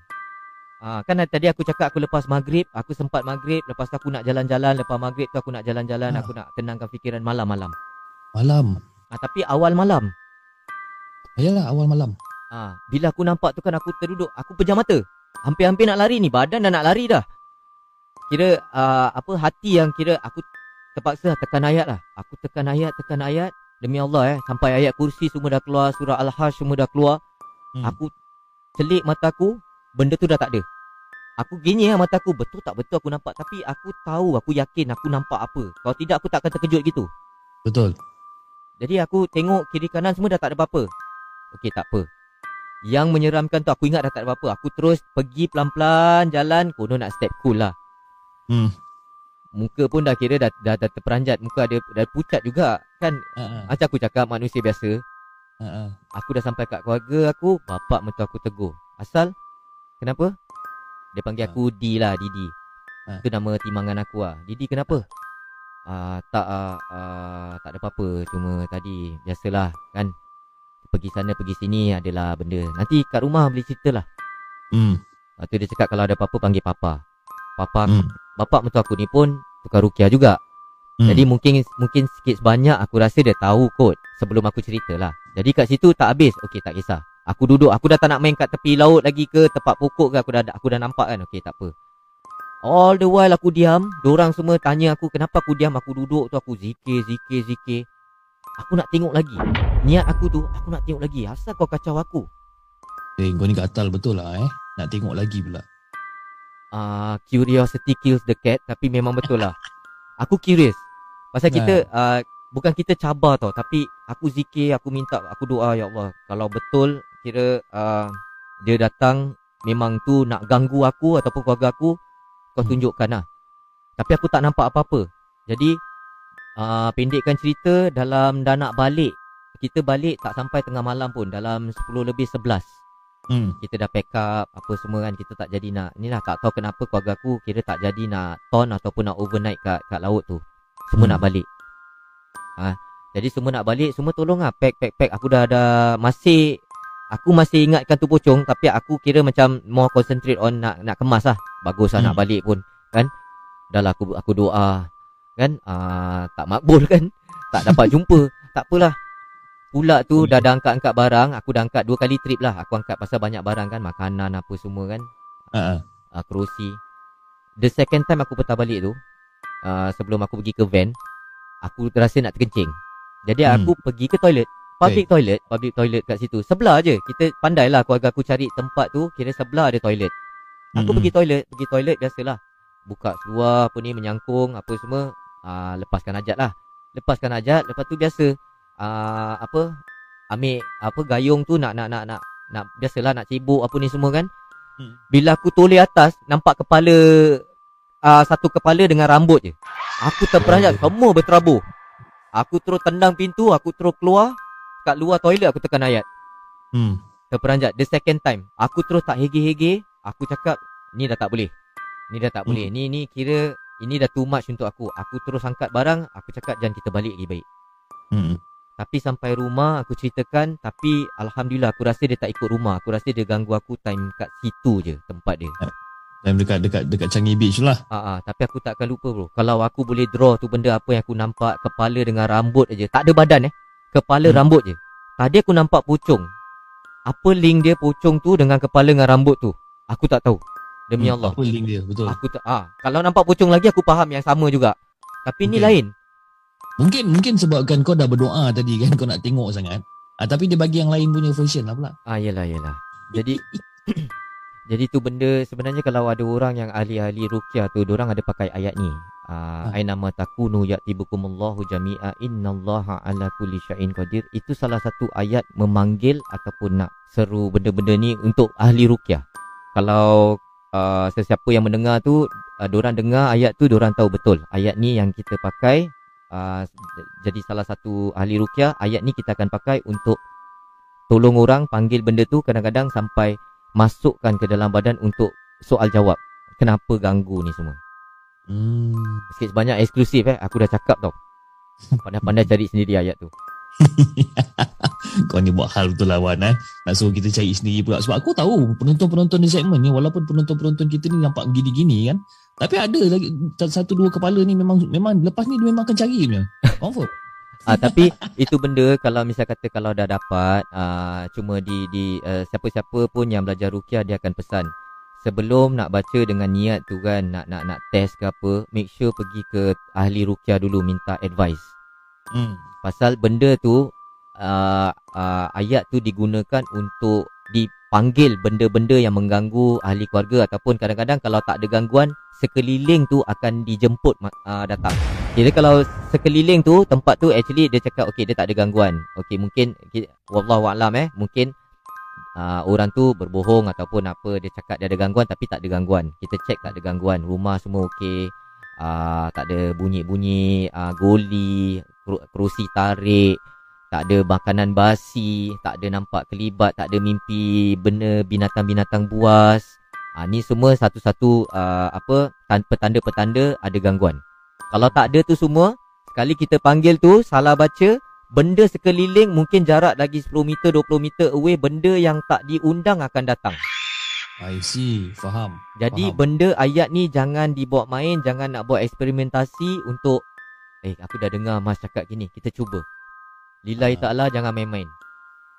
Ah, kan tadi aku cakap aku lepas maghrib, aku sempat maghrib, lepas tu aku nak jalan-jalan, lepas maghrib tu aku nak jalan-jalan, Ah. aku nak tenangkan fikiran malam-malam. Malam. Ah, tapi awal malam, Ayalah awal malam. ah, bila aku nampak tu kan aku terduduk, aku pejam mata. Hampir-hampir nak lari ni, badan dah nak lari dah. Kira ah, apa hati yang kira aku terpaksa tekan ayat lah. Aku tekan ayat, tekan ayat. Demi Allah eh, sampai ayat kursi semua dah keluar, surah Al-Hash semua dah keluar. Hmm. Aku celik mataku, benda tu dah tak ada. Aku gini lah mataku, betul tak betul aku nampak. Tapi aku tahu, aku yakin aku nampak apa. Kalau tidak aku takkan terkejut gitu. Betul. Jadi aku tengok kiri kanan semua dah tak ada apa-apa. Okey, tak apa. Yang menyeramkan tu aku ingat dah tak ada apa-apa. Aku terus pergi pelan-pelan jalan, kono nak step cool lah. Hmm. Muka pun dah kira dah, dah, dah terperanjat. Muka ada dah pucat juga. Kan ha. macam aku cakap manusia biasa. Ha. Aku dah sampai kat keluarga aku, bapak mentua aku tegur. Asal? Kenapa? Dia panggil aku D lah, Didi. Ha. Itu nama timangan aku lah. Didi kenapa? Ah tak ah ah, tak ada apa-apa. Cuma tadi biasalah kan. Pergi sana pergi sini adalah benda. Nanti kat rumah boleh cerita lah. Hmm. Lepas tu dia cakap kalau ada apa-apa panggil papa. Papa Hmm. bapak mentua aku ni pun tukar rukiah juga. Hmm. Jadi mungkin mungkin sikit sebanyak aku rasa dia tahu kot sebelum aku cerita lah. Jadi kat situ tak habis. Okey tak kisah. Aku duduk, aku dah tak nak main kat tepi laut lagi ke tempat pokok ke aku dah aku dah nampak kan. Okey tak apa. All the while aku diam, orang semua tanya aku kenapa aku diam, aku duduk tu aku zikir, zikir, zikir. Aku nak tengok lagi. Niat aku tu, aku nak tengok lagi. Asal kau kacau aku? Eh kau ni gatal betul lah eh. Nak tengok lagi pula. uh, curiosity kills the cat tapi memang betul lah. (laughs) Aku curious. Pasal kita uh, bukan kita cabar tau tapi aku zikir, aku minta, aku doa ya Allah kalau betul kira uh, dia datang memang tu nak ganggu aku ataupun keluarga aku kau Hmm. tunjukkan lah. Tapi aku tak nampak apa-apa. Jadi uh, pendekkan cerita dalam dah nak balik kita balik tak sampai tengah malam pun dalam 10 lebih 11 Hmm. kita dah pack up apa semua kan kita tak jadi nak inilah tak tahu kenapa keluarga aku kira tak jadi nak ton ataupun nak overnight kat kat laut tu semua Hmm. nak balik ha jadi semua nak balik semua tolong lah pack pack pack aku dah ada masih aku masih ingatkan tu pocong tapi aku kira macam more concentrate on nak nak kemas lah. Bagus lah nak Hmm. balik pun kan? Dah lah aku aku doa kan? Ah tak makbul (laughs) kan? Tak dapat jumpa tak apalah. Pula tu Boleh. dah dah angkat-angkat barang Aku dah angkat dua kali trip lah. Aku angkat pasal banyak barang kan? Makanan apa semua kan? Ha. uh, Kerusi. The second time aku petah balik tu uh, Sebelum aku pergi ke van Aku terasa nak terkencing. Jadi Hmm. aku pergi ke toilet Public toilet Public toilet kat situ Sebelah je Kita pandai lah keluarga aku cari tempat tu Kira sebelah ada toilet Aku Mm-mm. pergi toilet Pergi toilet biasalah Buka seluar apa ni Menyangkung apa semua uh, Lepaskan hajat lah Lepaskan hajat Lepas tu biasa uh, Apa Ambil Apa gayung tu nak nak nak nak Nak biasalah nak sibuk apa ni semua kan. Hmm. Bila aku toleh atas nampak kepala uh, satu kepala dengan rambut je. Aku terperanjat Oh. semua berterabur. Aku terus tendang pintu, aku terus keluar kat luar toilet aku tekan ayat. Hmm. Terperanjat the second time. Aku terus tak hege-hege, aku cakap ni dah tak boleh. Ni dah tak Hmm. boleh. Ni ni kira ini dah too much untuk aku. Aku terus angkat barang, aku cakap jangan kita balik lagi baik. Hmm. Tapi sampai rumah aku ceritakan Tapi Alhamdulillah aku rasa dia tak ikut rumah Aku rasa dia ganggu aku time kat situ je Tempat dia Dan dekat dekat dekat Changi Beach lah. Ah, ah, Tapi aku takkan lupa bro Kalau aku boleh draw tu benda apa yang aku nampak Kepala dengan rambut aja Tak ada badan eh Kepala Hmm. rambut je Tadi aku nampak pocong Apa link dia pocong tu dengan kepala dengan rambut tu Aku tak tahu Demi Hmm, Allah Apa link dia? Betul. Aku tak ah, Kalau nampak pocong lagi aku faham yang sama juga Tapi ni Okay. lain Mungkin mungkin sebabkan kau dah berdoa tadi kan kau nak tengok sangat. Ah, tapi dia bagi yang lain punya version lah pula. Ah yelah yelah. Jadi (coughs) jadi tu benda sebenarnya kalau ada orang yang ahli-ahli ruqyah tu orang ada pakai ayat ni. Ah Ha. aina ma takunu ya'tibukumullahu jami'a innallaha ala kulli syai'in qadir. Itu salah satu ayat memanggil ataupun nak seru benda-benda ni untuk ahli ruqyah. Kalau uh, sesiapa yang mendengar tu uh, orang dengar ayat tu orang tahu betul. Ayat ni yang kita pakai uh, jadi salah satu ahli ruqyah ayat ni kita akan pakai untuk tolong orang panggil benda tu kadang-kadang sampai masukkan ke dalam badan untuk soal jawab. Kenapa ganggu ni semua? Hmm. Sikit sebanyak eksklusif eh. Aku dah cakap tau. (laughs) Pandai-pandai cari sendiri ayat tu. (laughs) kau ni buat hal betul lah Wan eh. Nak suruh kita cari sendiri pula. Sebab aku tahu penonton-penonton di segmen ni walaupun penonton-penonton kita ni nampak gini-gini kan. Tapi ada lagi satu dua kepala ni memang memang lepas ni dia memang akan cari punya. Confirm. Ah tapi itu benda kalau misal kata kalau dah dapat ah cuma di di uh, siapa-siapa pun yang belajar ruqyah dia akan pesan sebelum nak baca dengan niat tu kan nak nak nak test ke apa make sure pergi ke ahli ruqyah dulu minta advice. Hmm. Pasal benda tu uh, uh, ayat tu digunakan untuk dipanggil benda-benda yang mengganggu ahli keluarga ataupun kadang-kadang kalau tak ada gangguan sekeliling tu akan dijemput uh, datang. Jadi kalau sekeliling tu tempat tu actually dia cakap okey dia tak ada gangguan. Okey mungkin ki- wallahu alam eh mungkin uh, orang tu berbohong ataupun apa dia cakap dia ada gangguan tapi tak ada gangguan. Kita cek tak ada gangguan. Rumah semua okey. Uh, tak ada bunyi-bunyi uh, goli, keru- kerusi tarik, tak ada makanan basi, tak ada nampak kelibat, tak ada mimpi benda binatang-binatang buas. Ah ni semua satu-satu uh, apa tan- petanda-petanda ada gangguan. Kalau tak ada tu semua, sekali kita panggil tu salah baca, benda sekeliling mungkin jarak lagi 10 meter 20 meter away benda yang tak diundang akan datang. I see. Faham. Jadi Faham. benda ayat ni jangan dibawa main, jangan nak buat eksperimentasi untuk eh aku dah dengar Mas cakap gini, kita cuba. Lillahi Ah. ta'ala jangan main-main.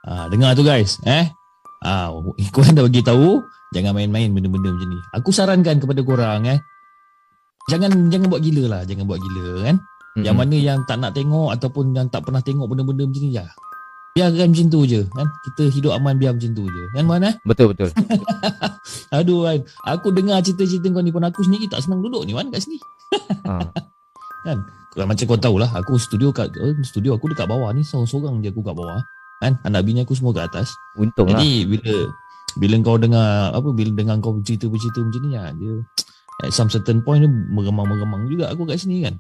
Ah, dengar tu guys, eh? Ah, (laughs) korang dah bagi tahu, jangan main-main benda-benda macam ni. Aku sarankan kepada korang eh. Jangan jangan buat gila lah, jangan buat gila kan. Yang Mm-mm. mana yang tak nak tengok ataupun yang tak pernah tengok benda-benda macam ni ya. Biarkan macam tu je kan. Kita hidup aman biar macam tu je. Kan mana? Betul betul. (laughs) Aduh Wan, aku dengar cerita-cerita kau ni pun aku sendiri tak senang duduk ni Wan kat sini. ha. (laughs) Kalau macam kau tahulah, aku studio kat eh, studio aku dekat bawah ni seorang-seorang je aku kat bawah. Kan? Anak bini aku semua kat atas. Untung lah. Jadi bila bila kau dengar apa bila dengar kau bercerita-bercerita macam ni ya, dia at some certain point dia meremang-meremang juga aku kat sini kan.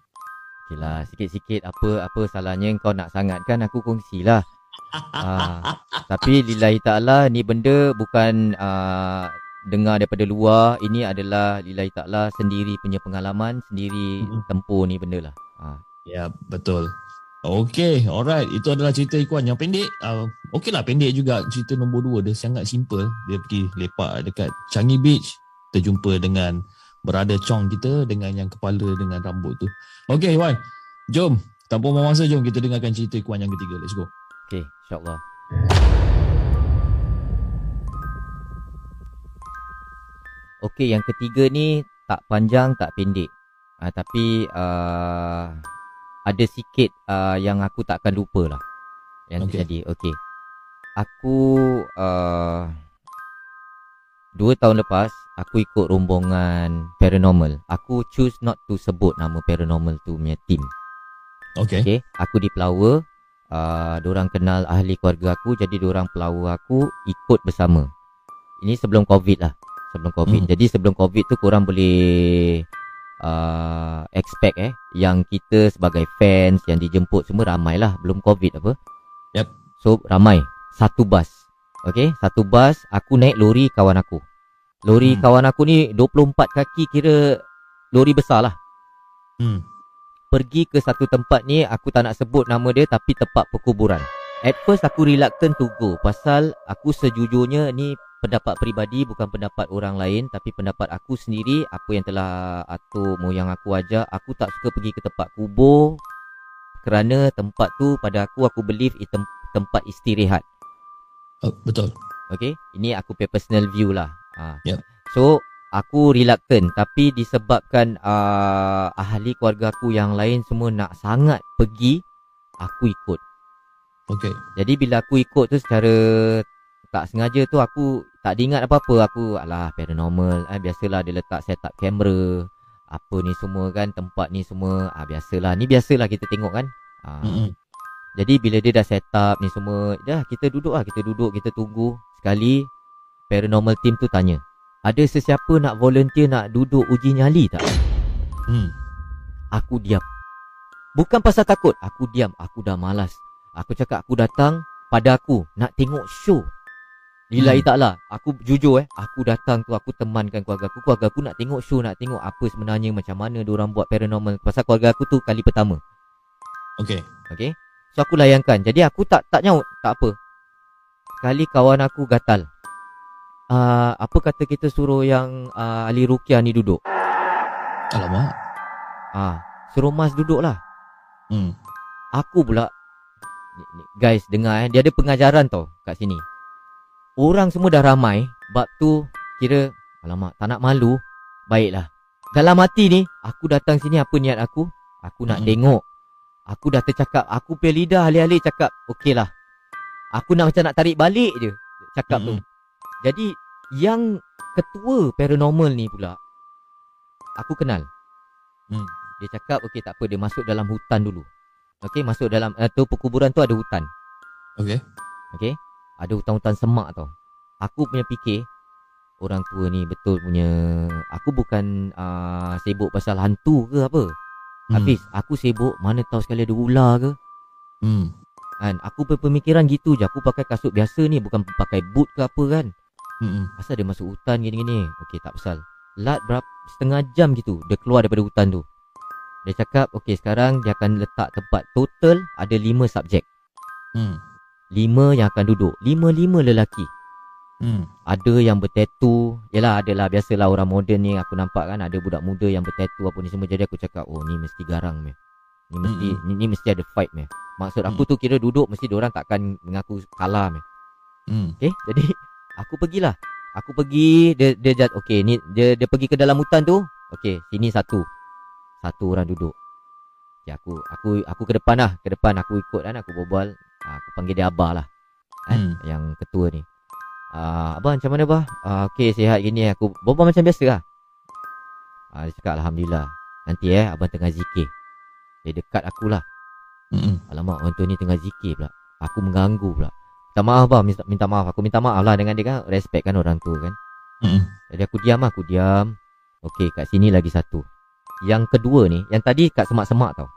Okay lah, sikit-sikit apa apa salahnya kau nak sangatkan aku kongsilah. Ah, tapi lillahi ta'ala ni benda bukan uh, dengar daripada luar. Ini adalah lillahi ta'ala sendiri punya pengalaman, sendiri tempuh ni benda lah. Ah. Ya, betul. Okay, alright. Itu adalah cerita Ikuan yang pendek. Uh, okay lah, pendek juga. Cerita nombor dua dia sangat simple. Dia pergi lepak dekat Changi Beach. Terjumpa dengan berada Chong kita dengan yang kepala dengan rambut tu. Okay, Wan. Jom. Tanpa buang masa, jom kita dengarkan cerita Ikuan yang ketiga. Let's go. Okay, insyaAllah. Okay, yang ketiga ni tak panjang, tak pendek. Ah, tapi uh, ada sikit uh, yang aku tak akan lupa lah. Yang Okay. terjadi. Okay. Aku uh, dua tahun lepas, aku ikut rombongan paranormal. Aku choose not to sebut nama paranormal tu punya team. Okay. Okay, aku di Flower uh, Diorang kenal ahli keluarga aku Jadi diorang pelawa aku Ikut bersama Ini sebelum covid lah Sebelum covid Hmm. Jadi sebelum covid tu korang boleh uh, Expect eh Yang kita sebagai fans Yang dijemput semua ramai lah Belum covid apa Yep. So ramai Satu bas Okay Satu bas Aku naik lori kawan aku Lori Hmm. kawan aku ni 24 kaki kira Lori besar lah Hmm. pergi ke satu tempat ni aku tak nak sebut nama dia tapi tempat perkuburan. At first aku reluctant to go pasal aku sejujurnya ni pendapat peribadi bukan pendapat orang lain tapi pendapat aku sendiri apa yang telah atuk moyang aku ajar aku tak suka pergi ke tempat kubur kerana tempat tu pada aku aku believe itu tem- tempat istirahat. Oh, betul. Okay Ini aku punya personal view lah ha. Yup. So Aku reluctant Tapi disebabkan uh, Ahli keluarga aku yang lain Semua nak sangat pergi Aku ikut Okey. Jadi bila aku ikut tu secara Tak sengaja tu aku Tak diingat apa-apa Aku alah paranormal eh, Biasalah dia letak set up kamera Apa ni semua kan Tempat ni semua ah, Biasalah Ni biasalah kita tengok kan ah, Mm-mm. jadi bila dia dah set up ni semua, dah kita duduk lah, kita duduk, kita tunggu. Sekali paranormal team tu tanya, ada sesiapa nak volunteer nak duduk uji nyali tak? Hmm. Aku diam. Bukan pasal takut, aku diam, aku dah malas. Aku cakap aku datang pada aku nak tengok show. Lillahi Hmm. ta'ala Aku jujur eh Aku datang tu Aku temankan keluarga aku. Keluarga aku nak tengok show Nak tengok apa sebenarnya Macam mana orang buat paranormal. Pasal keluarga aku tu kali pertama. Okey. Okay So aku layankan Jadi aku tak tak nyaut Tak apa. Sekali kawan aku gatal. Uh, Apa kata kita suruh yang uh, Ali Rukia ni duduk? Alamak. Ah, Suruh Mas duduk lah Hmm. Aku pula Guys dengar eh. Dia ada pengajaran tau Kat sini Orang semua dah ramai Bab tu Kira Alamak tak nak malu. Baiklah. Dalam hati ni Aku datang sini apa niat aku? Aku nak Mm-mm. tengok. Aku dah tercakap Aku punya lidah alih-alih cakap Okey lah Aku nak macam nak tarik balik je Cakap tu. Mm-mm. Jadi Yang Ketua paranormal ni pula Aku kenal. Hmm. Dia cakap okey tak apa Dia masuk dalam hutan dulu. Okey masuk dalam uh, tu perkuburan tu ada hutan. Okey. Okey Ada hutan-hutan semak tau. Aku punya fikir Orang tua ni betul punya Aku bukan uh, Sibuk pasal hantu ke apa. Hmm. Hafiz Aku sibuk Mana tahu sekali ada ular ke. Hmm. Kan Aku berpemikiran gitu je. Aku pakai kasut biasa ni Bukan pakai boot ke apa kan. Hmm. Asal dia masuk hutan gini-gini. Okey tak pasal. Lat berapa Setengah jam gitu Dia keluar daripada hutan tu. Dia cakap Okey sekarang Dia akan letak tempat Total Ada lima subjek. Hmm. Lima yang akan duduk Lima-lima lelaki Hmm. Ada yang bertatu Yelah adalah Biasalah orang moden ni Aku nampak kan Ada budak muda yang bertatu Apa ni semua Jadi aku cakap Oh ni mesti garang meh. Ni mesti Mm-mm. ni, ni mesti ada fight meh. Maksud aku tu kira duduk Mesti orang takkan Mengaku kalah meh. Hmm. Okay Jadi (laughs) Aku pergilah Aku pergi Dia dia jat Okay ni dia, dia pergi ke dalam hutan tu Okay Sini satu Satu orang duduk okay, aku Aku aku ke depan lah Ke depan aku ikut kan Aku berbual Ah, Aku panggil dia Abah lah kan? Hmm. Yang ketua ni. Ah, Abah macam mana bah ah, Okay sihat gini Aku berbual macam biasa lah. Ah, Dia cakap Alhamdulillah Nanti eh Abang tengah zikir. Dia dekat aku lah. Hmm. Alamak orang tua ni tengah zikir pula. Aku mengganggu pula. Minta maaf bang minta, minta maaf. Aku minta maaf lah dengan dia kan. Respect kan orang tua kan. Hmm. Jadi aku diam lah Aku diam. Okey kat sini lagi satu. Yang kedua ni Yang tadi kat semak-semak tau.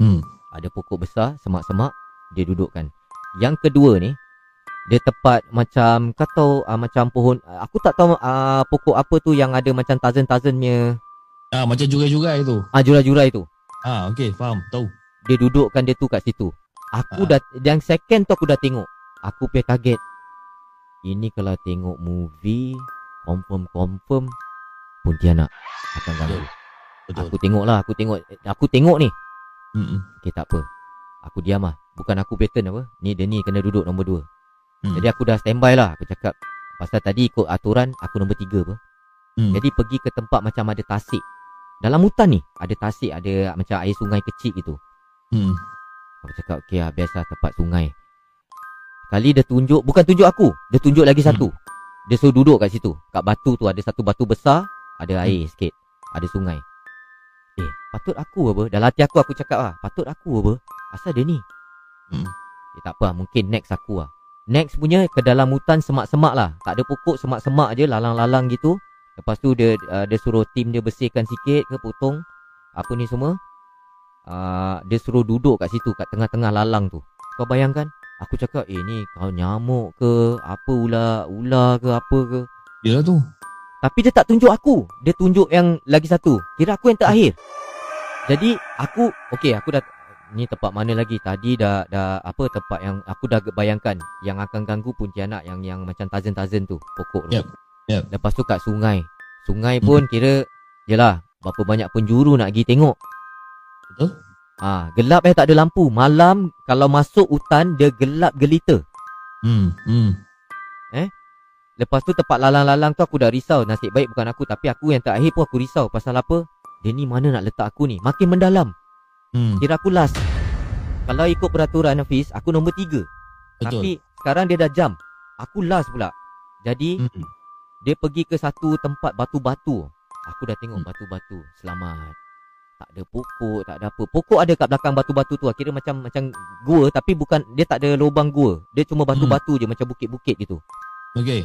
Hmm. Ada pokok besar Semak-semak Dia dudukkan Yang kedua ni Dia tepat macam Kau tahu uh, Macam pohon uh, Aku tak tahu uh, Pokok apa tu Yang ada macam tazen-tazen punya Ah macam jurai-jurai tu. Ah jurai-jurai tu Ah okey, faham. Tahu. Dia dudukkan dia tu kat situ Aku Ah. dah Yang second tu aku dah tengok Aku punya kaget Ini kalau tengok movie Confirm-confirm Pontianak Akan ganggu Betul. Aku tengok lah Aku tengok Aku tengok ni Hmm. Okay tak apa Aku diam lah Bukan aku pattern apa. Ni dia ni kena duduk nombor dua. Hmm. Jadi aku dah standby lah Aku cakap. Pasal tadi ikut aturan Aku nombor tiga apa. Hmm. Jadi pergi ke tempat macam ada tasik. Dalam hutan ni Ada tasik Ada macam air sungai kecil gitu. Hmm. Aku cakap okay lah Biasa tempat sungai. Kali dia tunjuk Bukan tunjuk aku Dia tunjuk lagi Hmm. satu. Dia suruh duduk kat situ. Kat batu tu ada satu batu besar Ada air sikit Ada sungai. Eh patut aku apa? Dalam hati aku aku cakap lah Patut aku apa? Asal dia ni Hmm. Eh tak apa mungkin next aku lah. Next punya ke dalam hutan semak-semak lah. Tak ada pokok semak-semak je lalang-lalang gitu. Lepas tu dia uh, dia suruh tim dia bersihkan sikit ke potong. Apa ni semua. Uh, Dia suruh duduk kat situ kat tengah-tengah lalang tu. Kau bayangkan Aku cakap eh ni kau nyamuk ke? Apa ular ular ke? Apa ke? Yelah tu. Tapi dia tak tunjuk aku. Dia tunjuk yang lagi satu. Kira aku yang terakhir. Jadi aku Okay aku dah Ni tempat mana lagi Tadi dah dah Apa tempat yang Aku dah bayangkan Yang akan ganggu Pontianak Yang yang macam tazen-tazen tu Pokok tu Yep, yep. Lepas tu kat sungai Sungai pun kira Yelah Berapa banyak penjuru nak pergi tengok Betul? Ah, gelap eh tak ada lampu. Malam kalau masuk hutan dia gelap gelita. Hmm, hmm. Lepas tu tempat lalang-lalang tu aku dah risau. Nasib baik bukan aku tapi aku yang terakhir pun aku risau. Pasal apa? Dia ni mana nak letak aku ni? Makin mendalam. Hmm, Kira aku last. Kalau ikut peraturan Hafiz, aku nombor tiga. betul. Tapi sekarang dia dah jam. Aku last pula. Jadi Hmm. dia pergi ke satu tempat batu-batu. Aku dah tengok Hmm. batu-batu. Selamat. Tak ada pokok, tak ada apa. Pokok ada kat belakang batu-batu tu. Kira macam macam gua tapi bukan dia tak ada lubang gua. Dia cuma batu-batu je macam bukit-bukit gitu. Okey.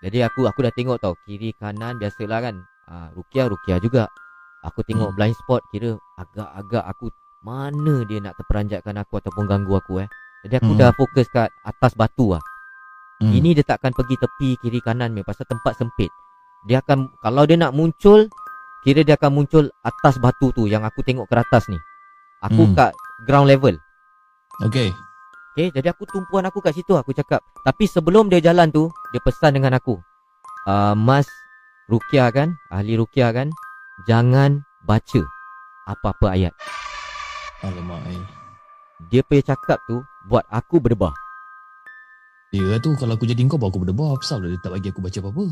Jadi aku aku dah tengok tau kiri kanan biasalah kan. Ah Rukia Rukia juga. Aku tengok Hmm. blind spot kira agak-agak aku mana dia nak terperanjatkan aku ataupun ganggu aku eh. Jadi aku Hmm. dah fokus kat atas batu lah. Hmm. Ini dia takkan pergi tepi kiri kanan ni pasal tempat sempit. Dia akan kalau dia nak muncul kira dia akan muncul atas batu tu yang aku tengok ke atas ni. Aku Hmm. kat ground level. Okey. Okay, jadi aku tumpuan aku kat situ aku cakap. Tapi sebelum dia jalan tu, dia pesan dengan aku. Uh, Mas Rukia kan, ahli Rukia kan, jangan baca apa-apa ayat. Alamak. Eh. Dia punya cakap tu buat aku berdebah. Ya tu kalau aku jadi kau baru aku berdebar Pasal dia tak bagi aku baca apa-apa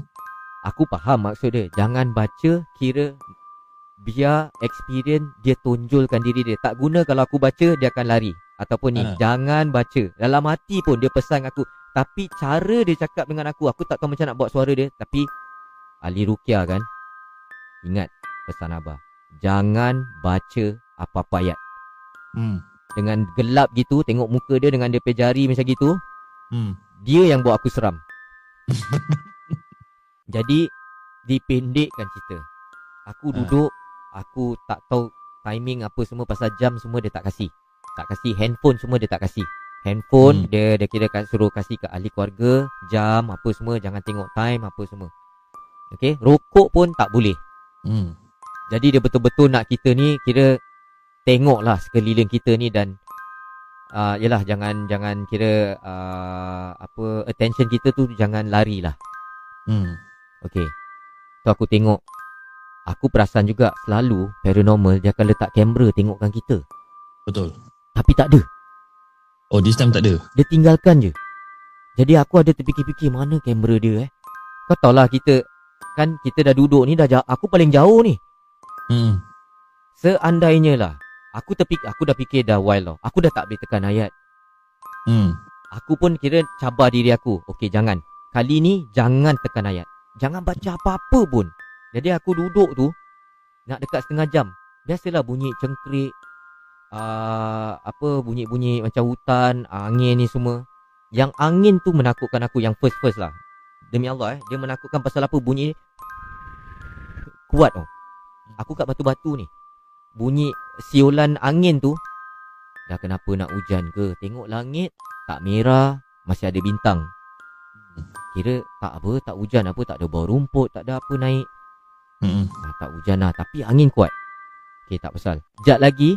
Aku faham maksud dia. Jangan baca kira biar experience dia tonjolkan diri dia. Tak guna kalau aku baca dia akan lari. Ataupun ni, Ah. jangan baca. Dalam hati pun dia pesan aku. Tapi cara dia cakap dengan aku, aku tak tahu macam nak buat suara dia. Tapi Ali Rukia kan, ingat pesan Abah. Jangan baca apa-apa ayat. Hmm Dengan gelap gitu, tengok muka dia dengan dia punya jari macam gitu. Hmm Dia yang buat aku seram. (laughs) Jadi dipendekkan cerita. Aku Ah. duduk, aku tak tahu timing apa semua pasal jam semua dia tak kasih. Tak kasih handphone semua dia tak kasih. Handphone Hmm. dia dia kira kat- suruh kasih ke ahli keluarga, jam apa semua jangan tengok time apa semua. Okey, rokok pun tak boleh. Hmm Jadi dia betul-betul nak kita ni kira tengoklah sekeliling kita ni dan uh, yalah jangan jangan kira uh, apa attention kita tu jangan lari lah. Hmm Okey. Tu aku tengok aku perasan juga selalu paranormal dia akan letak kamera tengokkan kita. Betul Tapi tak ada. Oh this time tak ada Dia tinggalkan je. Jadi aku ada terfikir-fikir mana kamera dia eh. Kau tahulah kita kan kita dah duduk ni dah jauh, aku paling jauh ni. Hmm Seandainya lah Aku terpik aku dah fikir dah while tau. Aku dah tak boleh tekan ayat. Hmm. Aku pun kira cabar diri aku. Okey jangan. Kali ni jangan tekan ayat. Jangan baca apa-apa pun. Jadi aku duduk tu Nak dekat setengah jam. Biasalah bunyi cengkrik uh, Apa bunyi-bunyi macam hutan Angin ni semua. Yang angin tu menakutkan aku Yang first-first lah. Demi Allah eh. Dia menakutkan pasal apa? Bunyi Kuat tau. Aku kat batu-batu ni Bunyi siulan angin tu. Dah kenapa nak hujan ke? Tengok langit Tak merah Masih ada bintang. Kira tak apa Tak hujan apa Tak ada bau rumput Tak ada apa naik. Hmm Tak hujan lah Tapi angin kuat. Okay tak pasal. Sekejap lagi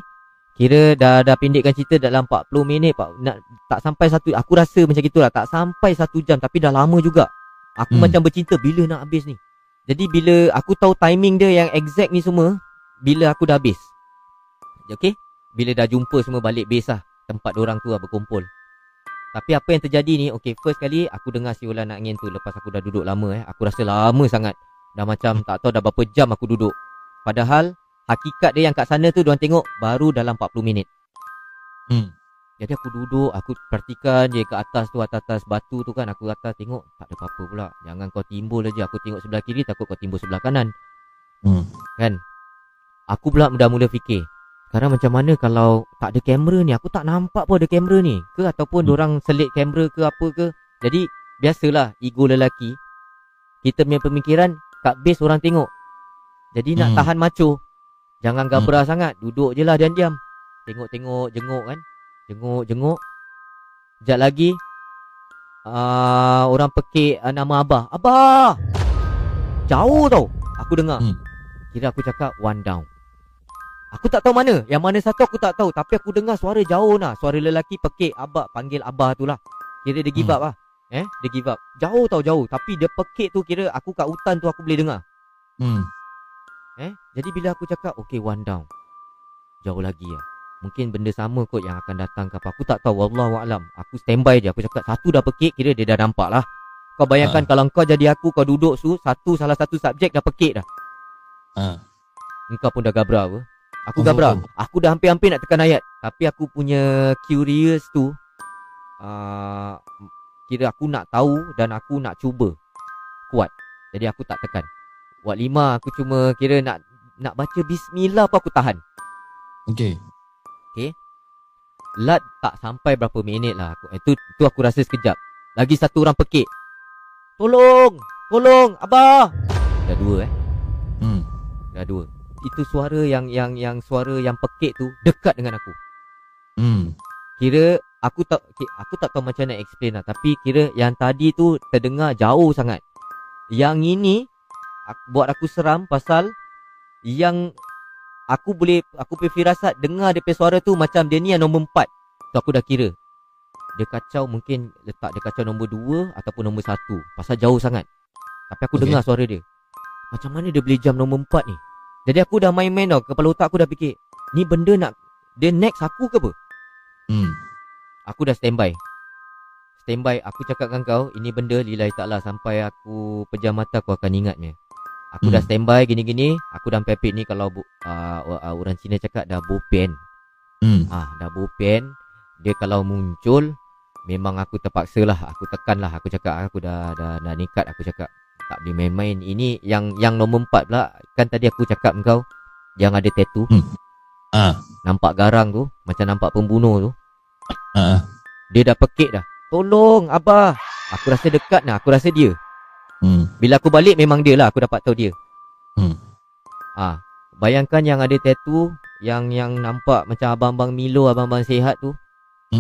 Kira dah dah pendekkan cerita dalam 40 minit pak, nak, Tak sampai satu Aku rasa macam gitulah Tak sampai satu jam Tapi dah lama juga. Aku Hmm. macam bercinta Bila nak habis ni? Jadi bila aku tahu timing dia yang exact ni semua Bila aku dah habis? Okay Bila dah jumpa semua balik base lah Tempat orang tu lah berkumpul. Tapi apa yang terjadi ni Okay first kali Aku dengar siulan angin tu Lepas aku dah duduk lama eh Aku rasa lama sangat. Dah macam tak tahu dah berapa jam aku duduk. Padahal Hakikat dia yang kat sana tu Diorang tengok Baru dalam 40 minit. Hmm. Jadi aku duduk Aku perhatikan je ke atas tu Atas-atas batu tu kan Aku atas tengok Tak ada apa-apa pula. Jangan kau timbul aja Aku tengok sebelah kiri Takut kau timbul sebelah kanan. Hmm. Kan Aku pula dah mula fikir Sekarang macam mana kalau tak ada kamera ni? Aku tak nampak pun ada kamera ni Ke? Ataupun Hmm. hmm. orang selit kamera ke apa ke? Jadi biasalah ego lelaki Kita punya pemikiran kat base orang tengok. Jadi nak Hmm. tahan macho Jangan gabra sangat. Duduk je lah diam-diam. Tengok-tengok jenguk kan? Jenguk-jenguk Sekejap lagi uh, Orang pekik uh, nama Abah. Abah! Jauh tau Aku dengar. Hmm. Kira aku cakap one down Aku tak tahu mana. Yang mana satu aku tak tahu. Tapi aku dengar suara jauh lah Suara lelaki pekik Abah Panggil Abah tu lah. Kira dia give Hmm. up lah. Eh? Dia give up. Jauh tau jauh. Tapi dia pekik tu kira Aku kat hutan tu aku boleh dengar. Hmm. Eh? Jadi bila aku cakap Okay one down. Jauh lagi lah. Mungkin benda sama kot yang akan datang ke apa. Aku tak tahu. Wallahualam Aku standby je. Aku cakap satu dah pekik Kira dia dah nampak lah. Kau bayangkan Ha. kalau kau jadi aku Kau duduk su Satu salah satu subjek dah pekik dah. Ha. Engkau pun dah gabra apa Aku gabra. Aku dah hampir-hampir nak tekan ayat. Tapi aku punya curious tu uh, Kira aku nak tahu Dan aku nak cuba Kuat. Jadi aku tak tekan. Buat lima aku cuma kira nak Nak baca bismillah pun aku tahan. Okey. Lat tak sampai berapa minit lah aku, Itu tu aku rasa sekejap. Lagi satu orang pekik. Tolong! Tolong! Abah! Dah dua eh? Hmm. Dah dua Itu suara yang yang yang suara yang pekik tu Dekat dengan aku Hmm. Kira aku tak aku tak tahu macam nak explain lah tapi kira yang tadi tu terdengar jauh sangat. Yang ini aku, buat aku seram pasal yang aku boleh aku punya firasat dengar dia punya suara tu macam dia ni yang nombor 4. So aku dah kira. Dia kacau mungkin letak dia kacau nombor 2 ataupun nombor 1 pasal jauh sangat. Tapi aku Okay. dengar suara dia. Macam mana dia boleh jam nombor 4 ni? Jadi aku dah main-main tau Kepala otak aku dah fikir Ni benda nak Dia next aku ke apa? Hmm. Aku dah standby Standby Aku cakap dengan kau Ini benda lillahi ta'ala Sampai aku Pejam mata aku akan ingatnya Aku Hmm. dah standby gini-gini Aku dah pepit ni Kalau bu, uh, uh, orang Cina cakap Dah bopen Hmm. Ah, Dah bopen Dia kalau muncul Memang aku terpaksa lah Aku tekan lah Aku cakap Aku dah dah, dah nikat Aku cakap Tak boleh main-main. Ini yang yang nombor empat pula. Kan tadi aku cakap kau Yang ada tattoo. Ah. Nampak garang tu Macam nampak pembunuh tu. Ah. Dia dah pekik dah. Tolong Abah. Aku rasa dekat nah Aku rasa dia. Hmm. Bila aku balik memang dia lah. Aku dapat tahu dia. Hmm. Ah, Bayangkan yang ada tattoo Yang yang nampak macam abang-abang Milo Abang-abang sehat tu.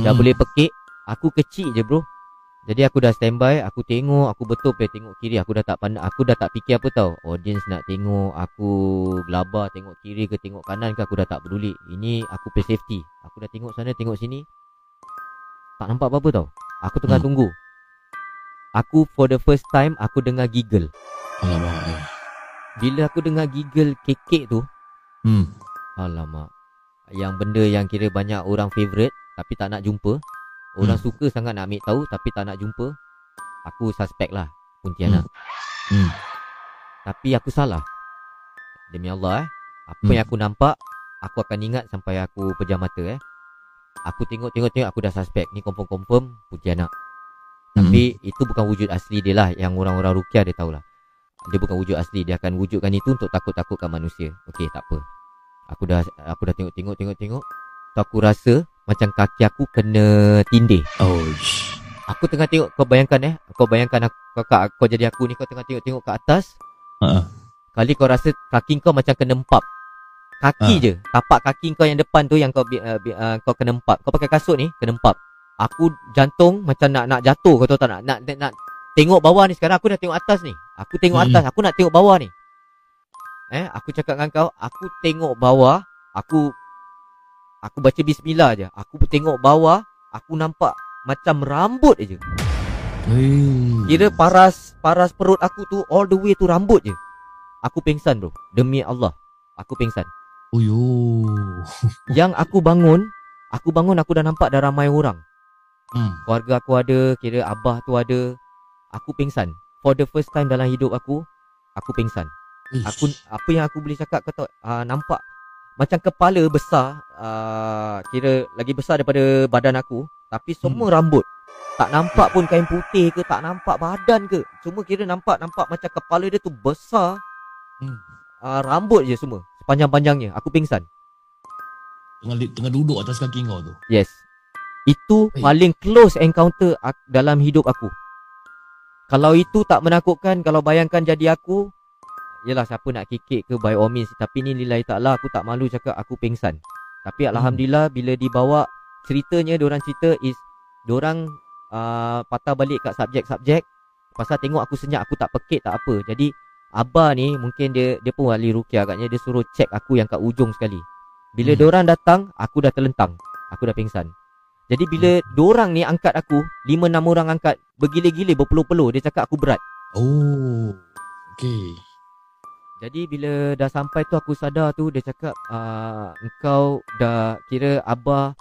Dah Hmm. boleh pekik. Aku kecil je bro Jadi aku dah standby Aku tengok Aku betul pe tengok kiri Aku dah tak pandang Aku dah tak fikir apa tau Audience nak tengok Aku gelabah Tengok kiri ke tengok kanan ke Aku dah tak peduli Ini aku pe safety Aku dah tengok sana Tengok sini Tak nampak apa-apa tau Aku tengah Hmm. tunggu Aku for the first time Aku dengar giggle Alamak. eh. Bila aku dengar giggle kekek tu Hmm. Alamak Yang benda yang kira banyak orang favourite Tapi tak nak jumpa Orang Hmm. suka sangat nak ambil tahu Tapi tak nak jumpa Aku suspect lah Pontianak. Hmm. Tapi aku salah. Demi Allah eh Apa Hmm. yang aku nampak Aku akan ingat sampai aku pejam mata eh. Aku tengok-tengok-tengok Aku dah suspect. Ni confirm-confirm Pontianak. Hmm. Tapi itu bukan wujud asli dia lah Yang orang-orang rukiah dia tahulah Dia bukan wujud asli. Dia akan wujudkan itu untuk takut-takutkan manusia. Okey tak apa. Aku dah aku dah tengok-tengok tengok-tengok Tu aku rasa Macam kaki aku kena tindih. Oh. sh- Aku tengah tengok Kau bayangkan eh? Kau bayangkan aku, kau, kau, jadi aku ni Kau tengah tengok-tengok ke atas. Ah. Kali kau rasa kaki kau macam kena empap. Kaki Ah. je. Tapak kaki kau yang depan tu Yang kau uh, uh, kau kena empap. Kau pakai kasut ni Kena empap. Aku jantung macam nak nak jatuh Kau tahu tak? Nak, nak, nak, nak Tengok bawah ni Sekarang aku dah tengok atas ni. Aku tengok Hmm. atas Aku nak tengok bawah ni. Eh Aku cakap dengan kau Aku tengok bawah Aku Aku baca bismillah je. Aku tengok bawah Aku nampak Macam rambut je. Kira paras Paras perut aku tu All the way tu rambut je. Aku pingsan bro. Demi Allah. Aku pingsan. Oh yo. (laughs) Yang aku bangun Aku bangun aku dah nampak dah ramai orang. Hmm. Keluarga aku ada Kira abah tu ada. Aku pingsan. For the first time dalam hidup aku Aku pingsan. Ish. Aku Apa yang aku boleh cakap kau tahu uh, Nampak Macam kepala besar uh, Kira lagi besar daripada badan aku Tapi semua rambut Tak nampak pun kain putih ke Tak nampak badan ke Cuma kira nampak Nampak macam kepala dia tu besar Hmm. uh, Rambut je semua Sepanjang-panjangnya Aku pingsan Tengah, tengah duduk atas kaki kau tu. Yes. Itu Baik. paling close encounter dalam hidup aku. Kalau itu tak menakutkan, kalau bayangkan jadi aku, yelah siapa nak kikik ke by all means. Tapi ni lillahi ta'ala aku tak malu cakap aku pengsan. Tapi Alhamdulillah bila dibawa ceritanya, diorang cerita is, diorang uh, patah balik kat subjek-subjek. Pasal tengok aku senyap, aku tak pekit tak apa. Jadi Abah ni mungkin dia dia pun wali rukyah agaknya dia suruh check aku yang kat ujung sekali. Bila Hmm. hmm. diorang datang, aku dah terlentang. Aku dah pingsan. Jadi bila Hmm. diorang ni angkat aku, 5 6 orang angkat bergile-gile berpeluh-peluh, dia cakap aku berat. Oh. Okay. Jadi bila dah sampai tu aku sadar tu dia cakap uh, engkau dah kira abah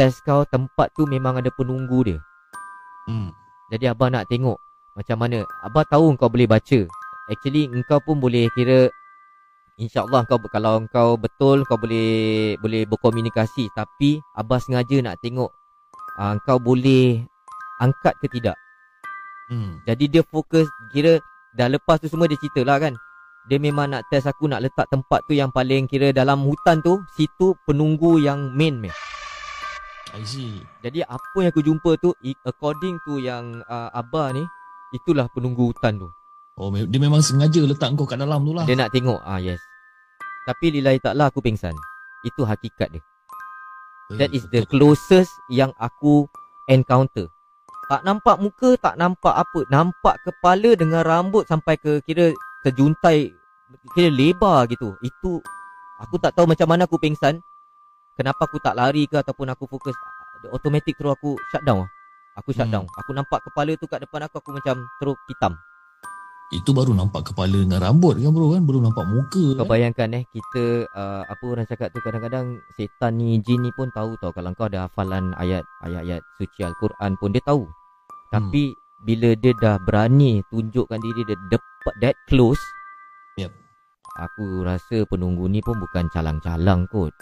test kau tempat tu memang ada penunggu dia. Hmm. Jadi abah nak tengok macam mana. Abah tahu engkau boleh baca. Actually engkau pun boleh kira InsyaAllah kau kalau engkau betul kau boleh boleh berkomunikasi tapi abah sengaja nak tengok uh, engkau boleh angkat ke tidak. Hmm. Jadi dia fokus kira dah lepas tu semua dia cerita lah kan. Dia memang nak test aku nak letak tempat tu yang paling kira dalam hutan tu situ penunggu yang main meh. I see. Jadi apa yang aku jumpa tu according to yang uh, abah ni itulah penunggu hutan tu. Oh, dia memang sengaja letak kau kat dalam tu lah. Dia nak tengok ah yes. Tapi lillahi ta'ala aku pingsan. Itu hakikat dia. That is the closest yang aku encounter. Tak nampak muka, tak nampak apa. Nampak kepala dengan rambut sampai ke kira terjuntai kira lebar gitu. Itu aku tak tahu macam mana aku pingsan. Kenapa aku tak lari ke ataupun aku fokus automatic terus aku shut down. Aku shut Hmm. Aku nampak kepala tu kat depan aku aku macam terus hitam. Itu baru nampak kepala dengan rambut kan bro kan. Belum nampak muka Kau kan. bayangkan eh kita uh, apa orang cakap tu kadang-kadang setan ni jin ni pun tahu tau kalau kau ada hafalan ayat ayat-ayat suci al-Quran pun dia tahu. Tapi bila dia dah berani tunjukkan diri dia dekat that close Yep. Aku rasa penunggu ni pun bukan calang-calang kot.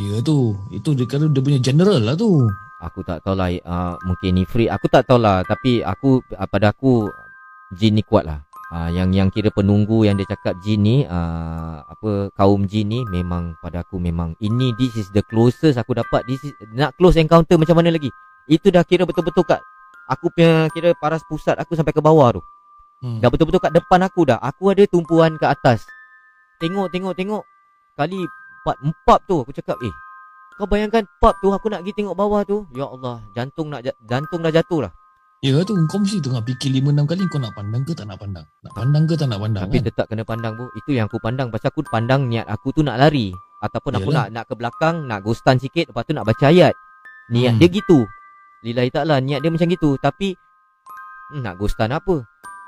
Ya tu. Itu dia kata dia punya general lah tu. Aku tak tahu lah uh, mungkin ni free. Aku tak tahu lah tapi aku uh, pada aku jin ni kuat lah. Uh, yang yang kira penunggu yang dia cakap jin ni uh, apa kaum jin ni memang pada aku memang ini this is the closest aku dapat this is nak close encounter macam mana lagi itu dah kira betul-betul kat aku punya kira paras pusat aku sampai ke bawah tu. Hmm. dah betul-betul kat depan aku dah. Aku ada tumpuan ke atas. Tengok tengok tengok. Kali empat empat tu aku cakap eh kau bayangkan pub tu aku nak pergi tengok bawah tu. Ya Allah jantung nak ja- jantung dah jatuh lah. Ya tu kau mesti tengah fikir 5 6 kali kau nak pandang ke tak nak pandang. Nak pandang ke tak nak pandang Tapi kan. tetap kena pandang bu. Itu yang aku pandang. Pasal aku pandang niat aku tu nak lari. Ataupun aku Yalah. nak nak ke belakang Nak ghostan sikit Lepas tu nak baca ayat. Niat Hmm. dia gitu Lillahi ta'ala Niat dia macam gitu. Tapi hmm, Nak ghostan apa?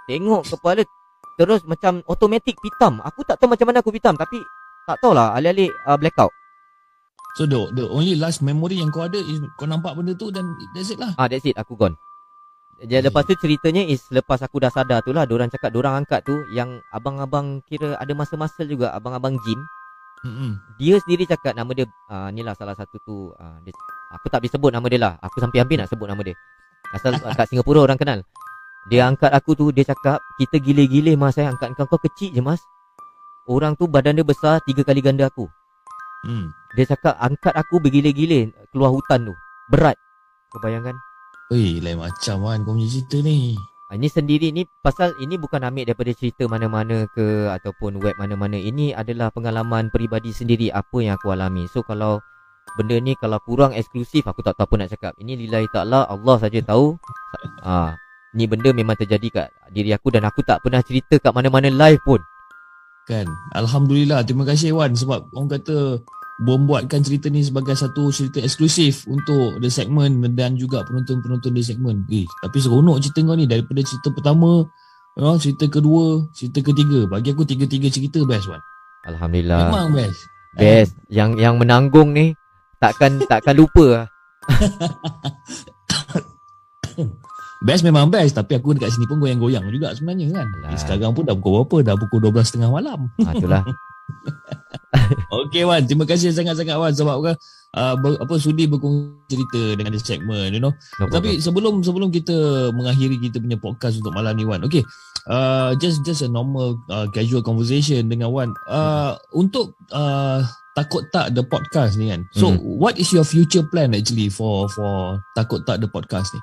Tengok kepala Terus macam automatic pitam. Aku tak tahu macam mana aku pitam Tapi Tak tahulah Alih-alih uh, blackout. So the, the only last memory yang kau ada is kau nampak benda tu dan that's it lah. Ah that's it Aku gone. Jadi lepas tu ceritanya is lepas aku dah sadar tu lah Diorang cakap diorang angkat tu Yang abang-abang kira ada masa-masa juga Abang-abang gym Hmm. dia sendiri cakap nama dia uh, ni lah salah satu tu uh, dia, aku tak boleh sebut nama dia lah. Aku sampai hampir nak sebut nama dia. Asal (laughs) uh, kat Singapura orang kenal. Dia angkat aku tu dia cakap kita gile-gile mas saya angkat kau kau kecil je mas. Orang tu badan dia besar tiga kali ganda aku. Hmm. dia cakap angkat aku bergile-gile keluar hutan tu. Berat. Kau bayangkan? Oi, lain macam kan kau punya cerita ni. Ah, Ini sendiri ni pasal ini bukan ambil daripada cerita mana-mana ke ataupun web mana-mana. Ini adalah pengalaman peribadi sendiri apa yang aku alami. So kalau benda ni kalau kurang eksklusif aku tak tahu apa nak cakap. Ini lillahi ta'ala Allah saja tahu. Ah, ni benda memang terjadi kat diri aku dan aku tak pernah cerita kat mana-mana live pun. Kan. Alhamdulillah. Terima kasih Wan sebab orang kata membuatkan cerita ni sebagai satu cerita eksklusif untuk the segmen dan juga penonton-penonton the segmen. Eh, tapi seronok cerita kau ni daripada cerita pertama, you know, cerita kedua, cerita ketiga. Bagi aku tiga-tiga cerita best Wan. Alhamdulillah. Memang best. Best. Yang yang menanggung ni takkan takkan lupa lah. (laughs) Best memang best tapi aku dekat sini pun goyang-goyang juga sebenarnya kan. Alah. Eh, sekarang pun dah pukul berapa? Dah pukul 12.30 malam. Ah, itulah. (laughs) (laughs) Okey Wan, terima kasih sangat-sangat Wan sebab uh, ber, apa sudi berkongsi cerita dengan this segmen you know. No Tapi sebelum sebelum kita mengakhiri kita punya podcast untuk malam ni Wan. Okey. Uh, just just a normal uh, casual conversation dengan Wan. Uh, untuk uh, takut tak the podcast ni kan. So Hmm. what is your future plan actually for for takut tak the podcast ni?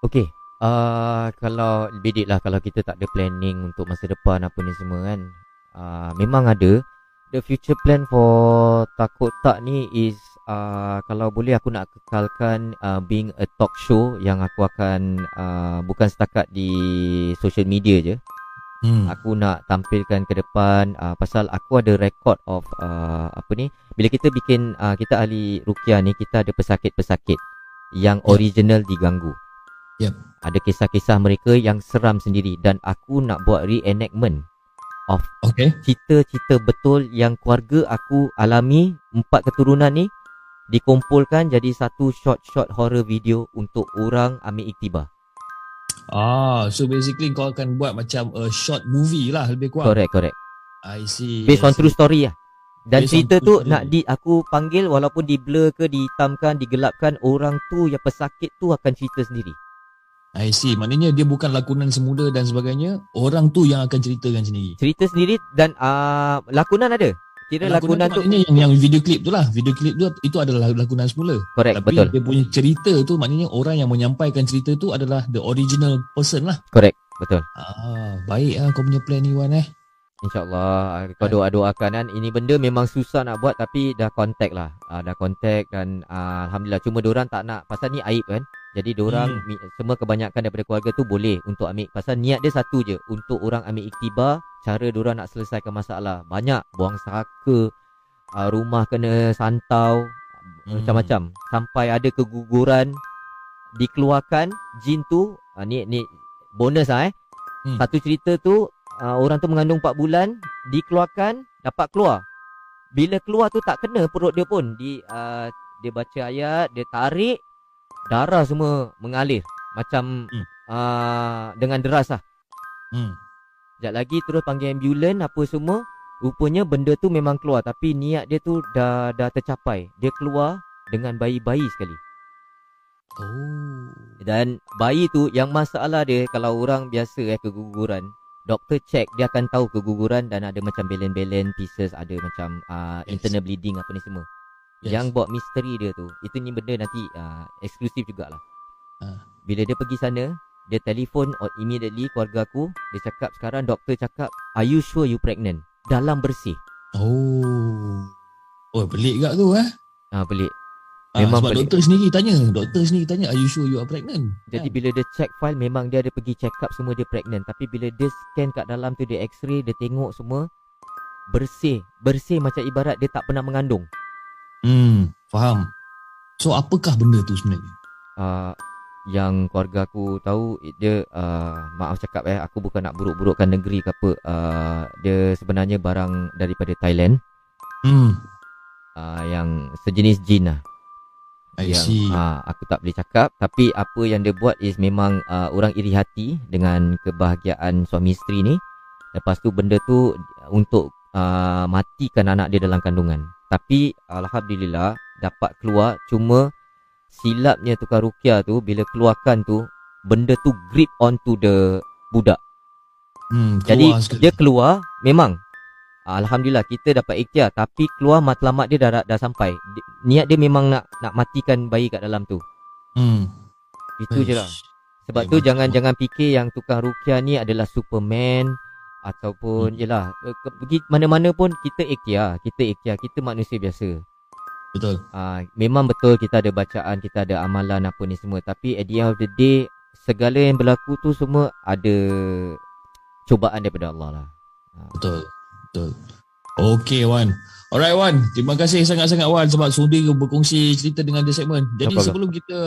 Okay uh, Kalau Bedik lah Kalau kita tak ada planning Untuk masa depan Apa ni semua kan uh, Memang ada The future plan for Takut tak ni is uh, Kalau boleh aku nak kekalkan uh, Being a talk show Yang aku akan uh, Bukan setakat di Social media je Hmm. Aku nak tampilkan ke depan uh, Pasal aku ada record of uh, Apa ni Bila kita bikin uh, Kita ahli rukia ni Kita ada pesakit-pesakit Yang Yep. original diganggu Yep. Ada kisah-kisah mereka yang seram sendiri Dan aku nak buat reenactment Of Okay. cerita-cerita betul Yang keluarga aku alami Empat keturunan ni Dikumpulkan jadi satu short-short horror video Untuk orang ambil iktibar Ah, so basically kau akan buat macam a short movie lah lebih kurang. Correct, correct I see. Based I on see. true story lah Dan Based on cerita tu story. nak di aku panggil walaupun di blur ke dihitamkan, digelapkan orang tu yang pesakit tu akan cerita sendiri. I see. Maknanya dia bukan lakonan semula dan sebagainya. Orang tu yang akan ceritakan sendiri. Cerita sendiri dan uh, lakonan ada. Kira lakonan, tu, maknanya yang yang video clip tu lah. Video clip tu itu adalah lakonan semula. correct Tapi betul. dia punya cerita tu maknanya orang yang menyampaikan cerita tu adalah the original person lah. Correct, betul. Ah, baik ah kau punya plan ni Wan eh. InsyaAllah Kau doa-doakan kan Ini benda memang susah nak buat Tapi dah contact lah uh, Dah contact dan uh, Alhamdulillah Cuma diorang tak nak Pasal ni aib kan Jadi diorang Hmm. Semua kebanyakan daripada keluarga tu Boleh untuk ambil Pasal niat dia satu je Untuk orang ambil iktibar Cara diorang nak selesaikan masalah Banyak Buang saka uh, Rumah kena santau Hmm. Macam-macam Sampai ada keguguran Dikeluarkan Jin tu uh, Ni ni Bonus lah eh Hmm. Satu cerita tu uh, Orang tu mengandung 4 bulan Dikeluarkan Dapat keluar Bila keluar tu tak kena perut dia pun di, uh, Dia baca ayat Dia tarik Darah semua mengalir Macam Hmm. uh, Dengan deras lah Hmm. Sekejap lagi terus panggil ambulan Apa semua Rupanya benda tu memang keluar Tapi niat dia tu dah dah tercapai Dia keluar Dengan bayi-bayi sekali Oh. Dan bayi tu yang masalah dia Kalau orang biasa eh keguguran Doktor check dia akan tahu keguguran Dan ada macam belen-belen pieces Ada macam uh, Yes. internal bleeding apa ni semua Yes. Yang buat misteri dia tu Itu ni benda nanti uh, eksklusif jugalah Ah. Bila dia pergi sana Dia telefon or immediately keluarga aku Dia cakap sekarang doktor cakap Are you sure you pregnant? Dalam bersih Oh. Oh, pelik gak tu eh. Ah pelik Ah, Memang sebab pelik. doktor sendiri tanya, doktor sendiri tanya, are you sure you are pregnant? Jadi Kan? bila dia check file Memang dia ada pergi check up semua dia pregnant Tapi bila dia scan kat dalam tu Dia x-ray Dia tengok semua Bersih Bersih macam ibarat dia tak pernah mengandung Hmm, faham. So apakah benda tu sebenarnya? uh, Yang keluarga aku tahu Dia uh, Maaf cakap eh Aku bukan nak buruk-burukkan negeri ke apa. Uh, Dia sebenarnya barang daripada Thailand. Hmm, uh, Yang sejenis jin lah. I yang, see. ah, Aku tak boleh cakap. Tapi apa yang dia buat is memang uh, Orang iri hati Dengan kebahagiaan suami isteri ni. Lepas tu benda tu Untuk uh, matikan anak dia dalam kandungan Tapi Alhamdulillah Dapat keluar Cuma Silapnya tukar rukia tu Bila keluarkan tu Benda tu grip onto the budak Hmm, Jadi sekali. dia keluar Memang Alhamdulillah kita dapat ikhtiar Tapi keluar matlamat dia dah, dah sampai Di- Niat dia memang nak nak matikan bayi kat dalam tu Hmm. Itu je lah Eish. Sebab Memang tu tu. jangan jangan fikir yang tukang rukia ni adalah Superman Ataupun Hmm. Ke- Pergi mana-mana pun kita ikhtiar Kita ikhtiar Kita manusia biasa Betul. uh, Memang betul kita ada bacaan Kita ada amalan apa ni semua Tapi at the end of the day Segala yang berlaku tu semua Ada Cubaan daripada Allah lah Ah, Betul. Betul. Okay Wan. Alright Wan, terima kasih sangat-sangat Wan sebab sudi berkongsi cerita dengan The Segment. Jadi problem. sebelum kita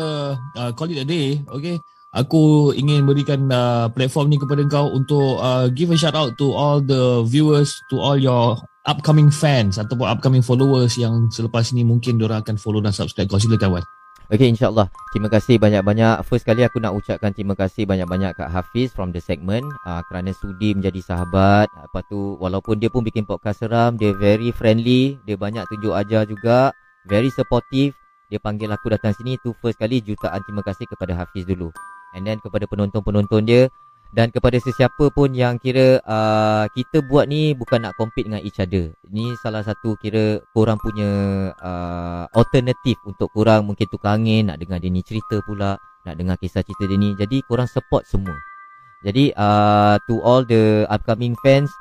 uh, call it a day, okay, aku ingin berikan uh, platform ni kepada kau untuk uh, give a shout out to all the viewers, to all your upcoming fans ataupun upcoming followers yang selepas ni mungkin diorang akan follow dan subscribe kau. Silakan Wan. Okay insyaAllah. Terima kasih banyak-banyak. First kali aku nak ucapkan terima kasih banyak-banyak Kak Hafiz from the segment. Uh, Kerana sudi menjadi sahabat. Lepas tu walaupun dia pun bikin podcast seram Dia very friendly. Dia banyak tunjuk ajar juga. Very supportive. Dia panggil aku datang sini Tu first kali jutaan terima kasih kepada Hafiz dulu And then kepada penonton-penonton dia Dan kepada sesiapa pun yang kira uh, kita buat ni bukan nak compete dengan each other. Ni salah satu kira korang punya uh, alternatif untuk korang mungkin tukar angin, nak dengar dia ni cerita pula, nak dengar kisah cerita dia ni. Jadi korang support semua. Jadi uh, to all the upcoming fans,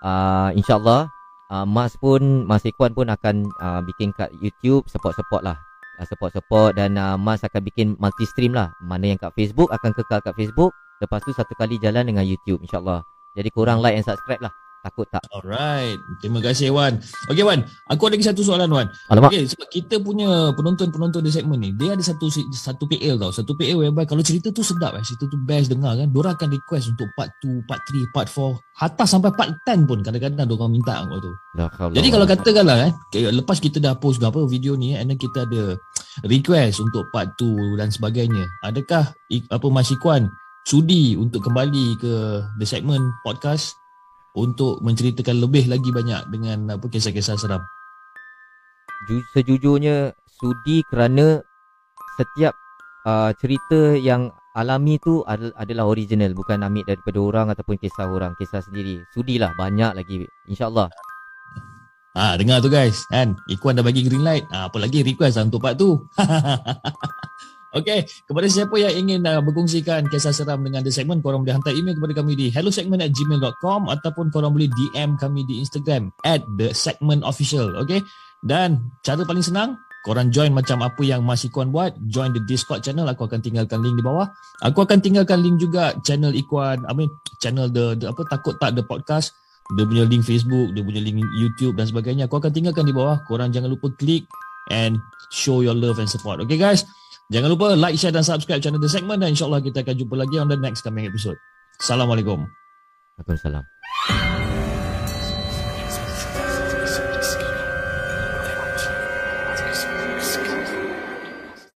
uh, insyaAllah uh, Mas pun, Mas Ikwan pun akan uh, bikin kat YouTube, support-support lah. Uh, support-support dan uh, Mas akan bikin multi-stream lah. Mana yang kat Facebook akan kekal kat Facebook, Lepas tu satu kali jalan dengan YouTube insyaAllah. Jadi korang like and subscribe lah Takut tak? Alright. Terima kasih Wan. Okey Wan, aku ada lagi satu soalan Wan. Alamak. Okey, sebab kita punya penonton-penonton di segmen ni, dia ada satu satu PL tau. Satu PL whereby kalau cerita tu sedap eh, cerita tu best dengar kan, diorang akan request untuk part 2, part 3, part 4, hatta sampai part 10 pun kadang-kadang diorang minta kau tu. Jadi kalau katakanlah eh, lepas kita dah post apa video ni, and then kita ada request untuk part 2 dan sebagainya. Adakah apa Mas Ikwan sudi untuk kembali ke The Segment Podcast untuk menceritakan lebih lagi banyak dengan apa kisah-kisah seram. Sejujurnya sudi kerana setiap uh, cerita yang alami tu adalah original bukan ambil daripada orang ataupun kisah orang kisah sendiri sudilah banyak lagi insyaallah Ah, dengar tu guys, kan? Ikuan dah bagi green light. Ah, apa lagi request lah untuk part tu. (laughs) Okey, kepada siapa yang ingin uh, berkongsikan kisah seram dengan The Segment, korang boleh hantar email kepada kami di hellosegment@gmail.com ataupun korang boleh DM kami di Instagram at The Segment Official. Okey, dan cara paling senang, korang join macam apa yang Mas Ikuan buat, join the Discord channel, aku akan tinggalkan link di bawah. Aku akan tinggalkan link juga channel Ikuan, I mean channel the, the apa takut tak the podcast, dia punya link Facebook, dia punya link YouTube dan sebagainya. Aku akan tinggalkan di bawah. Korang jangan lupa klik and show your love and support. Okay guys? Jangan lupa like, share dan subscribe channel The Segment dan insyaAllah kita akan jumpa lagi on the next coming episode. Assalamualaikum. Waalaikumsalam.